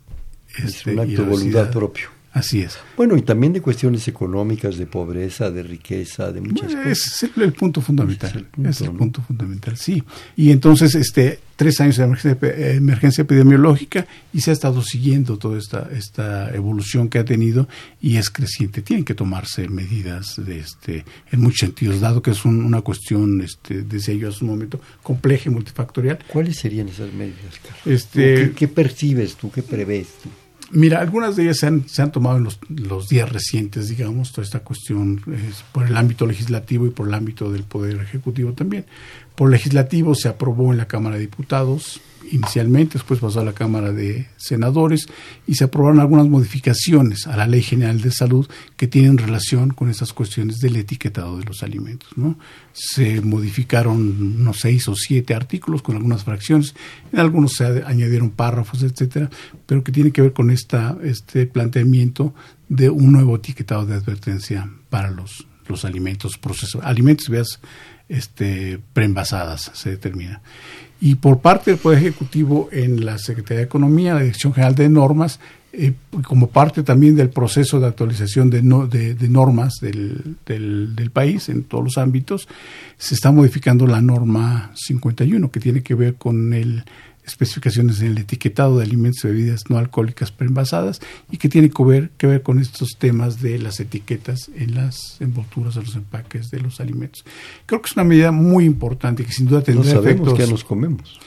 es este, un acto de voluntad propio Así es. Bueno, y también de cuestiones económicas, de pobreza, de riqueza, de muchas cosas. Ese es el, punto fundamental. Es el punto, fundamental, sí. Y entonces, este, tres años de emergencia, emergencia, epidemiológica y se ha estado siguiendo toda esta, esta evolución que ha tenido y es creciente. Tienen que tomarse medidas de este, en muchos sentidos, dado que es una cuestión, este, decía yo hace un momento, compleja y multifactorial. ¿Cuáles serían esas medidas, Carlos? Este, ¿Qué, percibes tú? ¿Qué prevés tú? Mira, algunas de ellas se han, se han tomado en los, los, días recientes, digamos, toda esta cuestión es por el ámbito legislativo y por el ámbito del Poder Ejecutivo también. Por legislativo se aprobó en la Cámara de Diputados inicialmente, después pasó a la Cámara de Senadores y se aprobaron algunas modificaciones a la Ley General de Salud que tienen relación con esas cuestiones del etiquetado de los alimentos. ¿no? Se modificaron unos seis o siete artículos con algunas fracciones, en algunos se añadieron párrafos, etcétera, pero que tiene que ver con esta, este planteamiento de un nuevo etiquetado de advertencia para los, los alimentos procesados, alimentos veas este, preenvasadas, se determina. Y por parte del Poder Ejecutivo en la Secretaría de Economía, la Dirección General de Normas, eh, como parte también del proceso de actualización de, de, normas del, del, país en todos los ámbitos, se está modificando la norma 51, que tiene que ver con el especificaciones en el etiquetado de alimentos y bebidas no alcohólicas preenvasadas y que tiene que ver, que ver con estos temas de las etiquetas en las envolturas de los empaques de los alimentos. Creo que es una medida muy importante que sin duda tendrá no sabemos efectos. que nos comemos.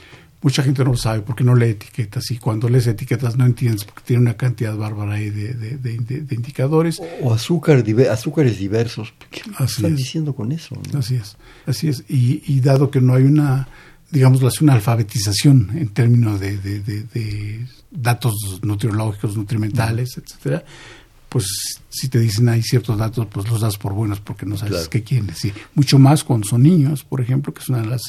Mucha gente no lo sabe porque no lee etiquetas y cuando lees etiquetas no entiendes porque tiene una cantidad bárbara ahí de, de, indicadores. O azúcar, azúcares diversos. ¿Qué están diciendo con eso? Así es, así es. Y, y dado que no hay una digamos, una alfabetización en términos de, de, datos nutriológicos, nutrimentales, etcétera, pues si te dicen hay ciertos datos, pues los das por buenos porque no sabes qué quieren decir. Mucho más cuando son niños, por ejemplo, que es una de las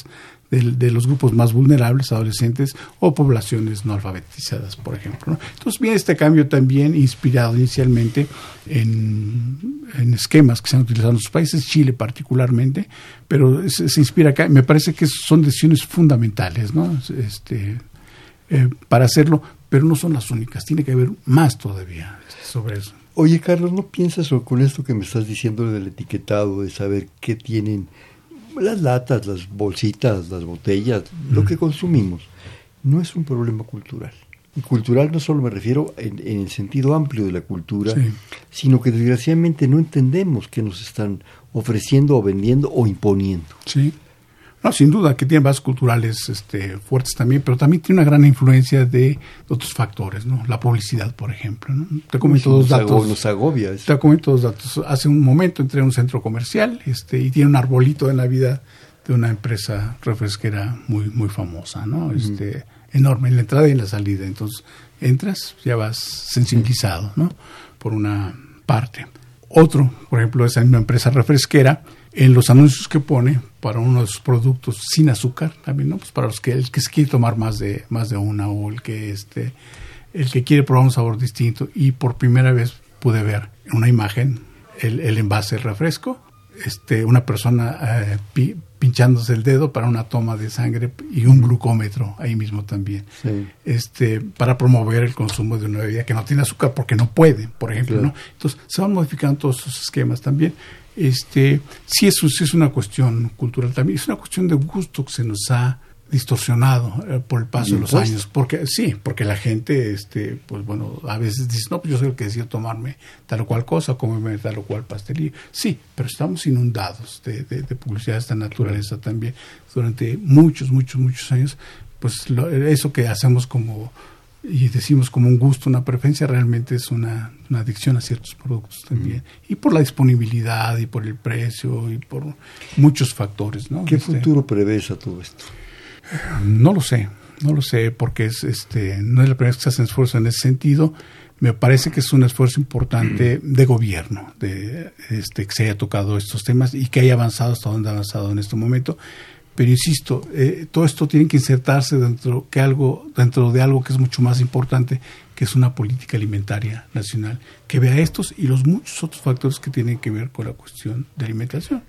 de, los grupos más vulnerables, adolescentes o poblaciones no alfabetizadas, por ejemplo. Entonces viene este cambio también inspirado inicialmente en, esquemas que se han utilizado en otros países, Chile particularmente, pero se, inspira acá. Me parece que son decisiones fundamentales ¿no? este, eh, para hacerlo, pero no son las únicas. Tiene que haber más todavía sobre eso. Oye, Carlos, ¿no piensas con esto que me estás diciendo del etiquetado, de saber qué tienen las latas, las bolsitas, las botellas, lo que consumimos, no es un problema cultural. Y cultural no solo me refiero en, el sentido amplio de la cultura, sino que desgraciadamente no entendemos qué nos están ofreciendo o vendiendo o imponiendo. Sí. No, sin duda que tiene bases culturales este, fuertes también, pero también tiene una gran influencia de otros factores, ¿no? La publicidad, por ejemplo, ¿no? Te comento dos datos. Nos agobia Te comento dos datos. Hace un momento entré a un centro comercial este, y tiene un arbolito de Navidad de una empresa refresquera muy, muy famosa, ¿no? Este, Enorme en la entrada y en la salida. Entonces, entras, ya vas sensibilizado, ¿no? Por una parte. Otro, por ejemplo, esa misma empresa refresquera en los anuncios que pone para unos productos sin azúcar también no pues para los que el que se quiere tomar más de más de una o el que este el que quiere probar un sabor distinto y por primera vez pude ver en una imagen el, el envase refresco este una persona eh, pinchándose el dedo para una toma de sangre y un glucómetro ahí mismo también. Este para promover el consumo de una bebida que no tiene azúcar porque no puede por ejemplo no entonces se van modificando todos esos esquemas también este, sí, eso sí es una cuestión cultural también, es una cuestión de gusto que se nos ha distorsionado eh, por el paso de los años, porque sí, porque la gente, este, pues bueno, a veces dice, no, pues yo soy el que decía tomarme tal o cual cosa, comerme tal o cual pastelillo, sí, pero estamos inundados de, de, publicidad de esta naturaleza también durante muchos, muchos, muchos años, pues eso que hacemos como y decimos como un gusto, una preferencia, realmente es una, adicción a ciertos productos también. Y por la disponibilidad y por el precio y por muchos factores. ¿no? ¿Qué este, futuro prevés a todo esto? No lo sé, no lo sé, porque es, este, no es la primera vez que se hace esfuerzo en ese sentido. Me parece que es un esfuerzo importante de gobierno, de este, que se haya tocado estos temas y que haya avanzado hasta donde ha avanzado en este momento pero insisto, eh, todo esto tiene que insertarse dentro, que algo, dentro de algo que es mucho más importante, que es una política alimentaria nacional, que vea estos y los muchos otros factores que tienen que ver con la cuestión de alimentación.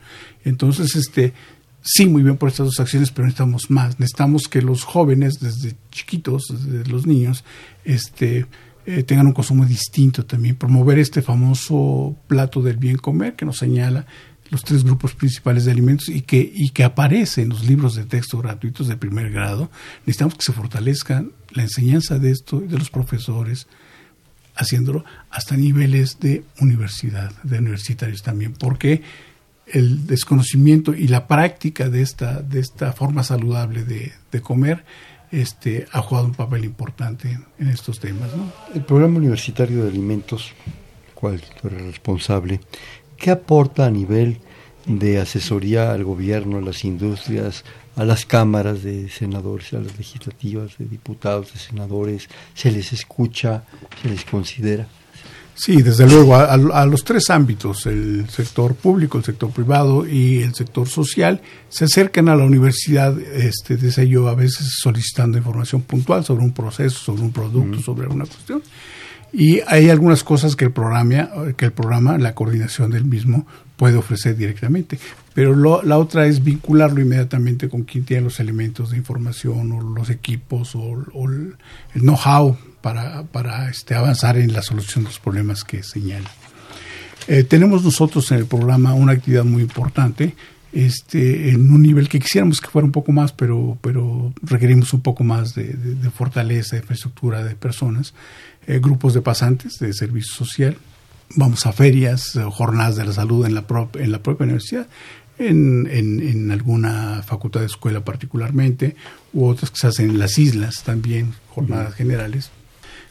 Entonces, este, sí, muy bien por estas dos acciones, pero necesitamos más. Necesitamos que los jóvenes, desde chiquitos, desde los niños, este, eh, tengan un consumo distinto también, promover este famoso plato del bien comer que nos señala los tres grupos principales de alimentos y que, y que aparece en los libros de texto gratuitos de primer grado. Necesitamos que se fortalezca la enseñanza de esto de los profesores, haciéndolo hasta niveles de universidad, de universitarios también, porque el desconocimiento y la práctica de esta, de esta forma saludable de, de comer este, ha jugado un papel importante en estos temas. El programa universitario de alimentos, cual tú eres responsable, ¿qué aporta a nivel de asesoría al gobierno, a las industrias, a las cámaras de senadores, a las legislativas, de diputados, de senadores? ¿Se les escucha, se les considera? Sí, desde luego, a, los tres ámbitos, el sector público, el sector privado y el sector social, se acercan a la universidad, este, desde ello a veces solicitando información puntual sobre un proceso, sobre un producto, sobre alguna cuestión. Y hay algunas cosas que el programa, que el programa, la coordinación del mismo, puede ofrecer directamente. Pero la otra es vincularlo inmediatamente con quien tiene los elementos de información o los equipos o, el know-how para, para este, avanzar en la solución de los problemas que señala. Eh, tenemos nosotros en el programa una actividad muy importante, este, en un nivel que quisiéramos que fuera un poco más, pero, pero requerimos un poco más de, fortaleza, de infraestructura de personas, eh, grupos de pasantes de servicio social, vamos a ferias, eh, jornadas de la salud en la, en la propia universidad, en, en, en, alguna facultad de escuela particularmente, u otras que se hacen en las islas también, jornadas generales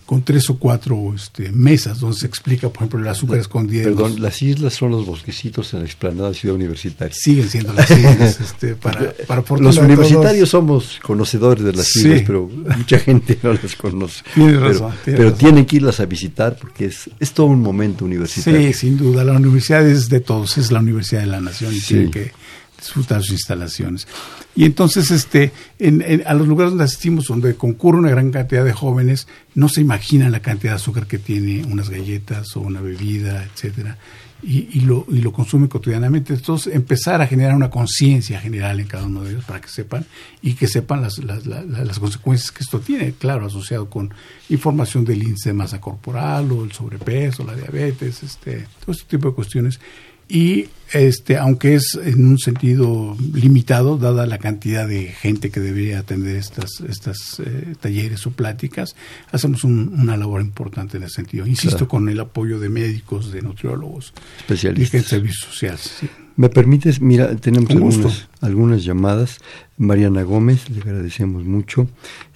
con tres o cuatro este, mesas donde se explica, por ejemplo, el azúcar escondido. Perdón, las islas son los bosquecitos en la explanada Ciudad Universitaria. Siguen siendo las islas. este, para, para los universitarios somos conocedores de las islas, pero mucha gente no las conoce. Razón. pero, tienen que irlas a visitar porque es, es todo un momento universitario. Sí, sin duda. La universidad es de todos, es la universidad de la nación y tiene que disfrutar sus instalaciones. Y entonces, este, en, a los lugares donde asistimos, donde concurre una gran cantidad de jóvenes, no se imaginan la cantidad de azúcar que tiene unas galletas o una bebida, etcétera, y, y, lo, y lo consumen cotidianamente. Entonces, empezar a generar una conciencia general en cada uno de ellos para que sepan y que sepan las, las, las, las, consecuencias que esto tiene, claro, asociado con información del índice de masa corporal o el sobrepeso, la diabetes, este, todo este tipo de cuestiones y este aunque es en un sentido limitado dada la cantidad de gente que debería atender estas estas eh, talleres o pláticas hacemos una labor importante en ese sentido. Insisto con el apoyo de médicos de nutriólogos especialistas de servicios sociales me permites mira tenemos algunas, algunas llamadas. Mariana Gómez le agradecemos mucho.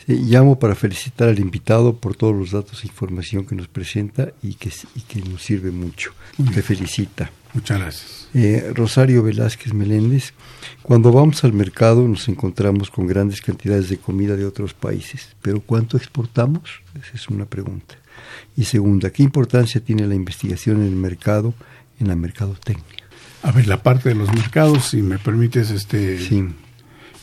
Llamo para felicitar al invitado por todos los datos e información que nos presenta y que, y que nos sirve mucho. Me felicita. Muchas gracias. Eh, Rosario Velázquez Meléndez, cuando vamos al mercado nos encontramos con grandes cantidades de comida de otros países, pero ¿cuánto exportamos? Esa es una pregunta. Y segunda, ¿qué importancia tiene la investigación en el mercado, en la mercadotecnia? A ver, la parte de los mercados, si me permites, este, sí.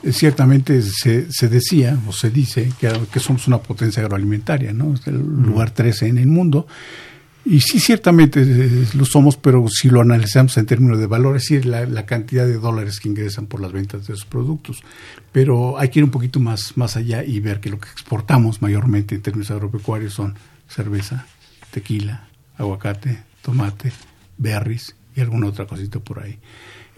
Eh, ciertamente se, se decía o se dice que, que somos una potencia agroalimentaria, ¿no? Es el lugar 13 en el mundo y sí, ciertamente eh, lo somos, pero si lo analizamos en términos de valor, es decir, la, cantidad de dólares que ingresan por las ventas de esos productos. Pero hay que ir un poquito más, más allá y ver que lo que exportamos mayormente en términos agropecuarios son cerveza, tequila, aguacate, tomate, berries y alguna otra cosita por ahí.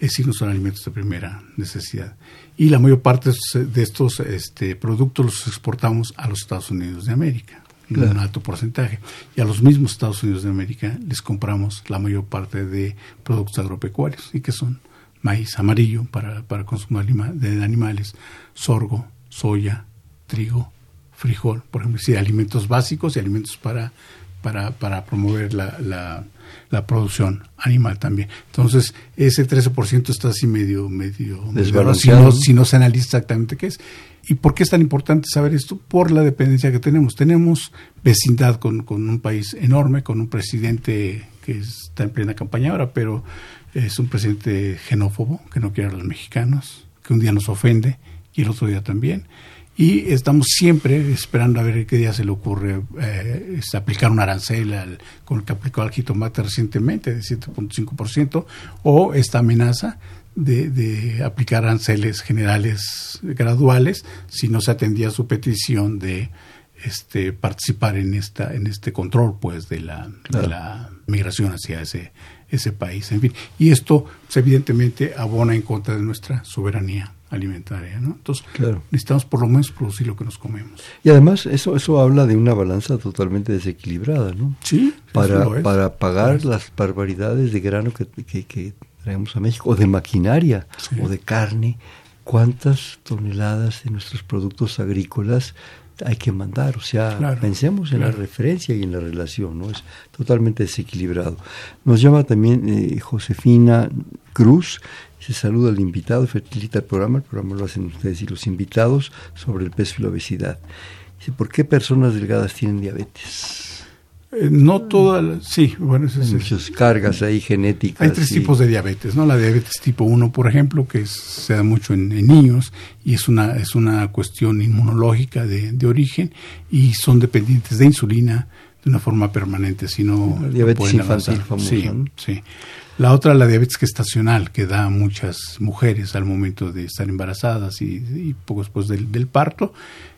Es decir, no son alimentos de primera necesidad. Y la mayor parte de estos este, productos los exportamos a los Estados Unidos de América un alto porcentaje. Y a los mismos Estados Unidos de América les compramos la mayor parte de productos agropecuarios, y que son maíz amarillo para, para consumo de animales, sorgo, soya, trigo, frijol, por ejemplo, sí, alimentos básicos y alimentos para, para, para promover la, la, la, producción animal también. Entonces, ese 13% está así medio, medio, medio si, no, si no se analiza exactamente qué es. ¿Y por qué es tan importante saber esto? Por la dependencia que tenemos. Tenemos vecindad con, un país enorme, con un presidente que está en plena campaña ahora, pero es un presidente xenófobo, que no quiere a los mexicanos, que un día nos ofende y el otro día también. Y estamos siempre esperando a ver qué día se le ocurre eh, aplicar un arancel al, con el que aplicó al jitomate recientemente de 7.5% o esta amenaza de, aplicar aranceles generales graduales si no se atendía su petición de este, participar en esta en este control pues de la, de la migración hacia ese ese país. En fin y esto pues, evidentemente abona en contra de nuestra soberanía alimentaria ¿no? entonces necesitamos por lo menos producir lo que nos comemos. Y además eso eso habla de una balanza totalmente desequilibrada no sí para para pagar las barbaridades de grano que, que, que traemos a México o de maquinaria o de carne cuántas toneladas de nuestros productos agrícolas hay que mandar, o sea, pensemos en la referencia y en la relación, ¿no? Es totalmente desequilibrado. Nos llama también eh, Josefina Cruz, se saluda al invitado, felicita el programa, el programa lo hacen ustedes y los invitados sobre el peso y la obesidad. Dice, ¿por qué personas delgadas tienen diabetes? Eh, no todas, sí, bueno, es, muchas cargas ahí genéticas. Hay tres tipos de diabetes, ¿no? La diabetes tipo 1, por ejemplo, que se da mucho en, niños y es una, es una cuestión inmunológica de, de, origen y son dependientes de insulina de una forma permanente, si no... La diabetes infantil famosa, sí, sí. La otra, la diabetes gestacional, que da a muchas mujeres al momento de estar embarazadas y, y poco después del, del parto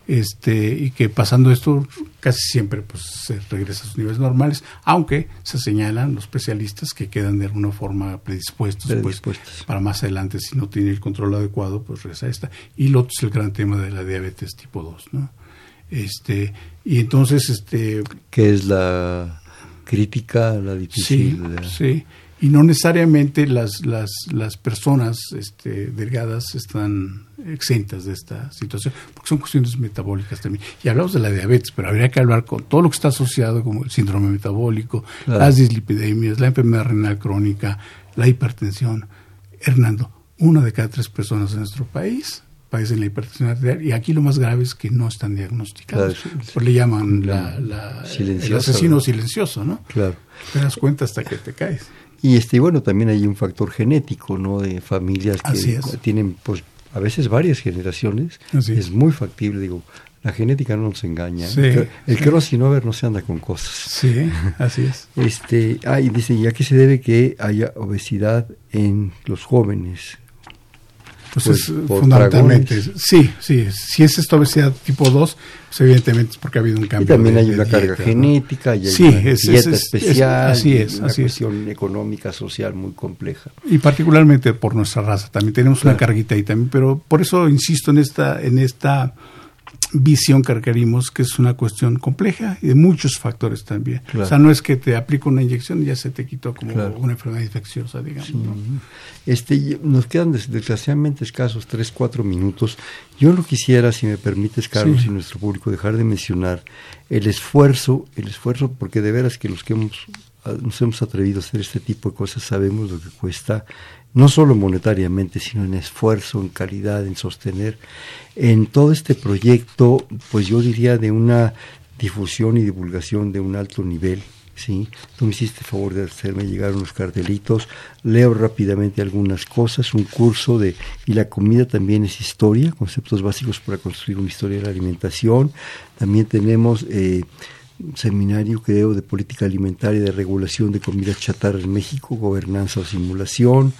este, y que pasando esto casi siempre pues se regresa a sus niveles normales, aunque se señalan los especialistas que quedan de alguna forma predispuestos, Pues, para más adelante si no tiene el control adecuado pues regresa esta. Y lo otro es el gran tema de la diabetes tipo 2, ¿no? Este, y entonces este que es la crítica, la difícil. Sí, sí y no necesariamente las, las, las personas este, delgadas están exentas de esta situación, porque son cuestiones metabólicas también. Y hablamos de la diabetes, pero habría que hablar con todo lo que está asociado, como el síndrome metabólico, las dislipidemias, la enfermedad renal crónica, la hipertensión. Hernando, una de cada tres personas en nuestro país padecen la hipertensión arterial y aquí lo más grave es que no están diagnosticados. Pues le llaman la, el asesino silencioso, ¿no? Claro. Te das cuenta hasta que te caes. Y este bueno, también hay un factor genético, ¿no? De familias que tienen pues a veces varias generaciones. es. muy factible, digo, la genética no nos engaña. ¿eh? el sí. cross ver no se anda con cosas. Sí, así es. Este, ah, y dice, ¿y a qué se debe que haya obesidad en los jóvenes? Pues, pues es fundamentalmente, sí, sí, si es esta obesidad tipo 2, pues evidentemente es porque ha habido un cambio. Y también hay una carga genética, y hay una dieta especial, así es, una así cuestión económica, social muy compleja. Y particularmente por nuestra raza, también tenemos una carguita ahí también, pero por eso insisto en esta, en esta visión que requerimos, que es una cuestión compleja y de muchos factores también. O sea, no es que te aplico una inyección y ya se te quitó como una enfermedad infecciosa, digamos. este, nos quedan desgraciadamente escasos tres, cuatro minutos. Yo no quisiera, si me permites, Carlos, y nuestro público, dejar de mencionar el esfuerzo, el esfuerzo, porque de veras que los que hemos, nos hemos atrevido a hacer este tipo de cosas sabemos lo que cuesta no solo monetariamente, sino en esfuerzo, en calidad, en sostener en todo este proyecto, pues yo diría de una difusión y divulgación de un alto nivel. ¿sí? Tú me hiciste favor de hacerme llegar unos cartelitos, leo rápidamente algunas cosas, un curso de, y la comida también es historia, conceptos básicos para construir una historia de la alimentación. También tenemos eh, seminario, creo, de política alimentaria, de regulación de comida chatarra en México, gobernanza o simulación.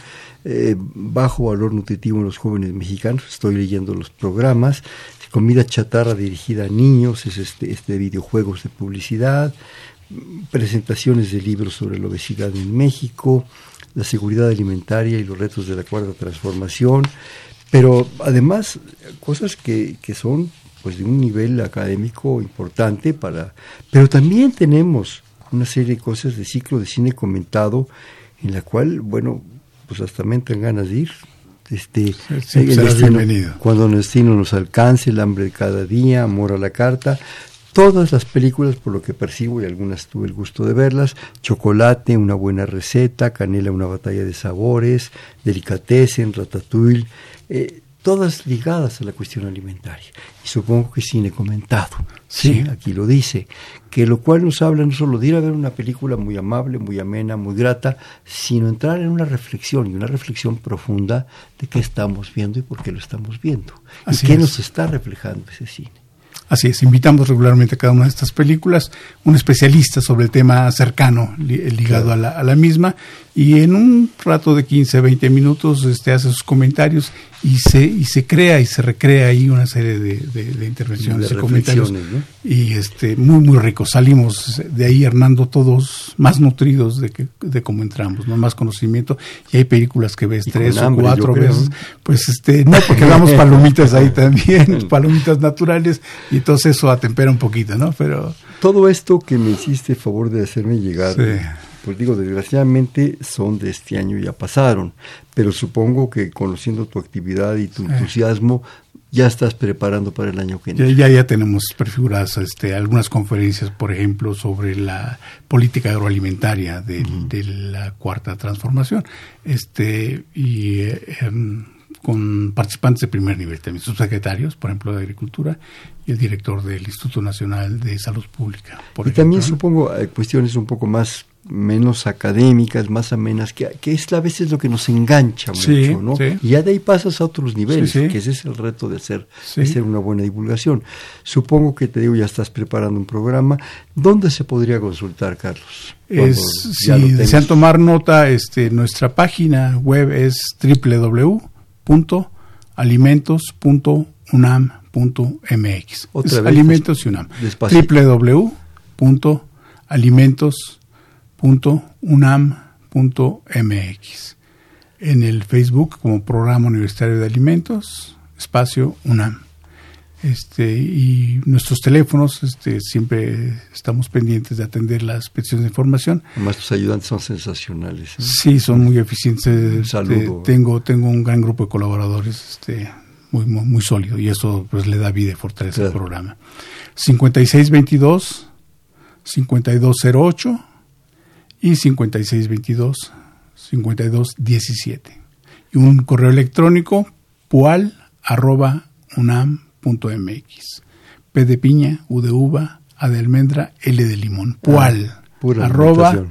Eh, bajo valor nutritivo en los jóvenes mexicanos, estoy leyendo los programas, comida chatarra dirigida a niños, es este, este videojuegos de publicidad, presentaciones de libros sobre la obesidad en México, la seguridad alimentaria y los retos de la cuarta transformación, pero además cosas que, que son pues de un nivel académico importante para pero también tenemos una serie de cosas de ciclo de cine comentado en la cual bueno pues hasta me entran ganas de ir. Este, bienvenido. Cuando el destino nos alcance, el hambre de cada día, amor a la carta, todas las películas, por lo que percibo, y algunas tuve el gusto de verlas, Chocolate, una buena receta, Canela, una batalla de sabores, Delicatessen, Ratatouille, eh, todas ligadas a la cuestión alimentaria. Y supongo que cine comentado, sí. aquí lo dice, que lo cual nos habla no solo de ir a ver una película muy amable, muy amena, muy grata, sino entrar en una reflexión y una reflexión profunda de qué estamos viendo y por qué lo estamos viendo. y qué nos está reflejando ese cine. Así es, invitamos regularmente a cada una de estas películas un especialista sobre el tema cercano ligado a, la, misma y en un rato de 15, 20 minutos este, hace sus comentarios y se y se crea y se recrea ahí una serie de, de, intervenciones de y comentarios y este muy muy rico salimos de ahí Hernando todos más nutridos de que de cómo entramos no más conocimiento. Y hay películas que ves tres o cuatro veces. pues este no porque damos palomitas ahí también palomitas naturales y entonces eso atempera un poquito no pero todo esto que me hiciste favor de hacerme llegar pues digo, desgraciadamente son de este año, ya pasaron, pero supongo que conociendo tu actividad y tu entusiasmo, ya estás preparando para el año que viene. Ya, ya tenemos prefiguradas este, algunas conferencias, por ejemplo, sobre la política agroalimentaria de, la cuarta transformación, este y eh, em, con participantes de primer nivel también, subsecretarios, por ejemplo, de Agricultura y el director del Instituto Nacional de Salud Pública. y también supongo hay cuestiones un poco más menos académicas, más amenas, que, que es a veces lo que nos engancha mucho, ¿no? Y ya de ahí pasas a otros niveles, que ese es el reto de hacer, de hacer una buena divulgación. Supongo que te digo, ya estás preparando un programa. ¿Dónde se podría consultar, Carlos? Es, si desean tomar nota, este, nuestra página web es www.alimentos.unam.mx. Alimentos y UNAM. www.alimentos unam.mx. En el Facebook como Programa Universitario de Alimentos, espacio UNAM. Este, y nuestros teléfonos, este, siempre estamos pendientes de atender las peticiones de información. Además, tus ayudantes son sensacionales. ¿eh? Sí, son muy eficientes. Este, tengo, tengo un gran grupo de colaboradores este, muy, muy, sólido y eso pues, le da vida y fortaleza al programa. 5622 5208 y 5622 5217 y un correo electrónico pual arroba unam mx p de piña u de uva a de almendra l de limón ah, pual arroba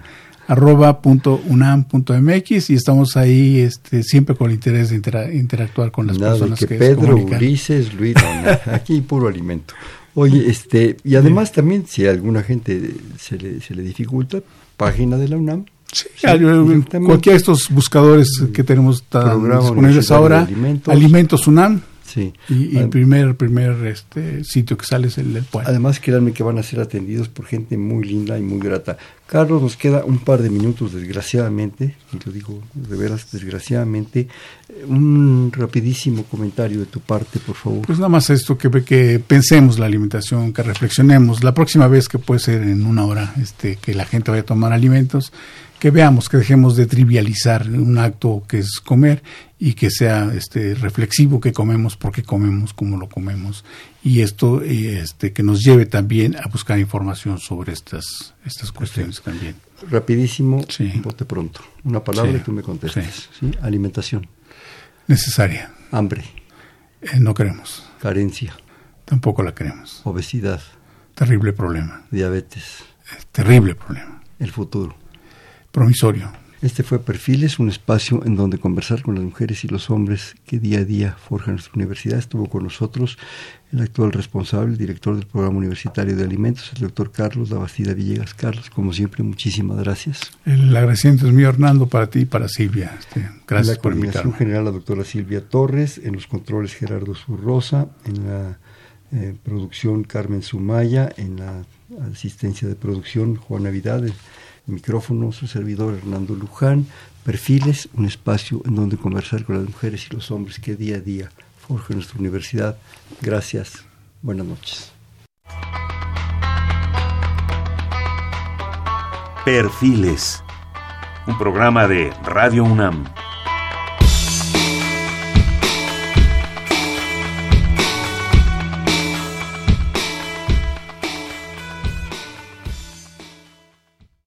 arroba punto unam punto mx y estamos ahí este siempre con el interés de interactuar con las personas que, Pedro Ulises Luis aquí puro alimento Oye, este, y además también si a alguna gente se le, se le dificulta, página de la UNAM. Sí, cualquiera de estos buscadores que tenemos disponibles ahora, Alimentos UNAM, Sí. Y, el primer, primer este, sitio que sale es el del pueblo. Además, créanme que van a ser atendidos por gente muy linda y muy grata. Carlos, nos queda un par de minutos, desgraciadamente, y lo digo de veras, desgraciadamente. Un rapidísimo comentario de tu parte, por favor. Pues nada más esto, que, que pensemos la alimentación, que reflexionemos. La próxima vez que puede ser en una hora este, que la gente vaya a tomar alimentos, que veamos, que dejemos de trivializar un acto que es comer y que sea este reflexivo que comemos, por qué comemos, cómo lo comemos y esto este que nos lleve también a buscar información sobre estas estas cuestiones también. Rapidísimo, sí. bote pronto. Una palabra y tú me contestas. Alimentación. Necesaria. Hambre. Eh, no queremos. Carencia. Tampoco la queremos. Obesidad. Terrible problema. Diabetes. terrible problema. El futuro promisorio. Este fue Perfiles, un espacio en donde conversar con las mujeres y los hombres que día a día forjan nuestra universidad. Estuvo con nosotros el actual responsable, el director del programa universitario de alimentos, el doctor Carlos Labastida Villegas. Carlos, como siempre, muchísimas gracias. El agradecimiento es mío, Hernando, para ti y para Silvia. Este, gracias por invitarme. general, la doctora Silvia Torres, en los controles Gerardo Zurrosa, en la eh, producción Carmen Sumaya, en la asistencia de producción Juan Navidad micrófono su servidor Hernando Luján, Perfiles, un espacio en donde conversar con las mujeres y los hombres que día a día forjan nuestra universidad. Gracias, buenas noches. Perfiles, un programa de Radio UNAM.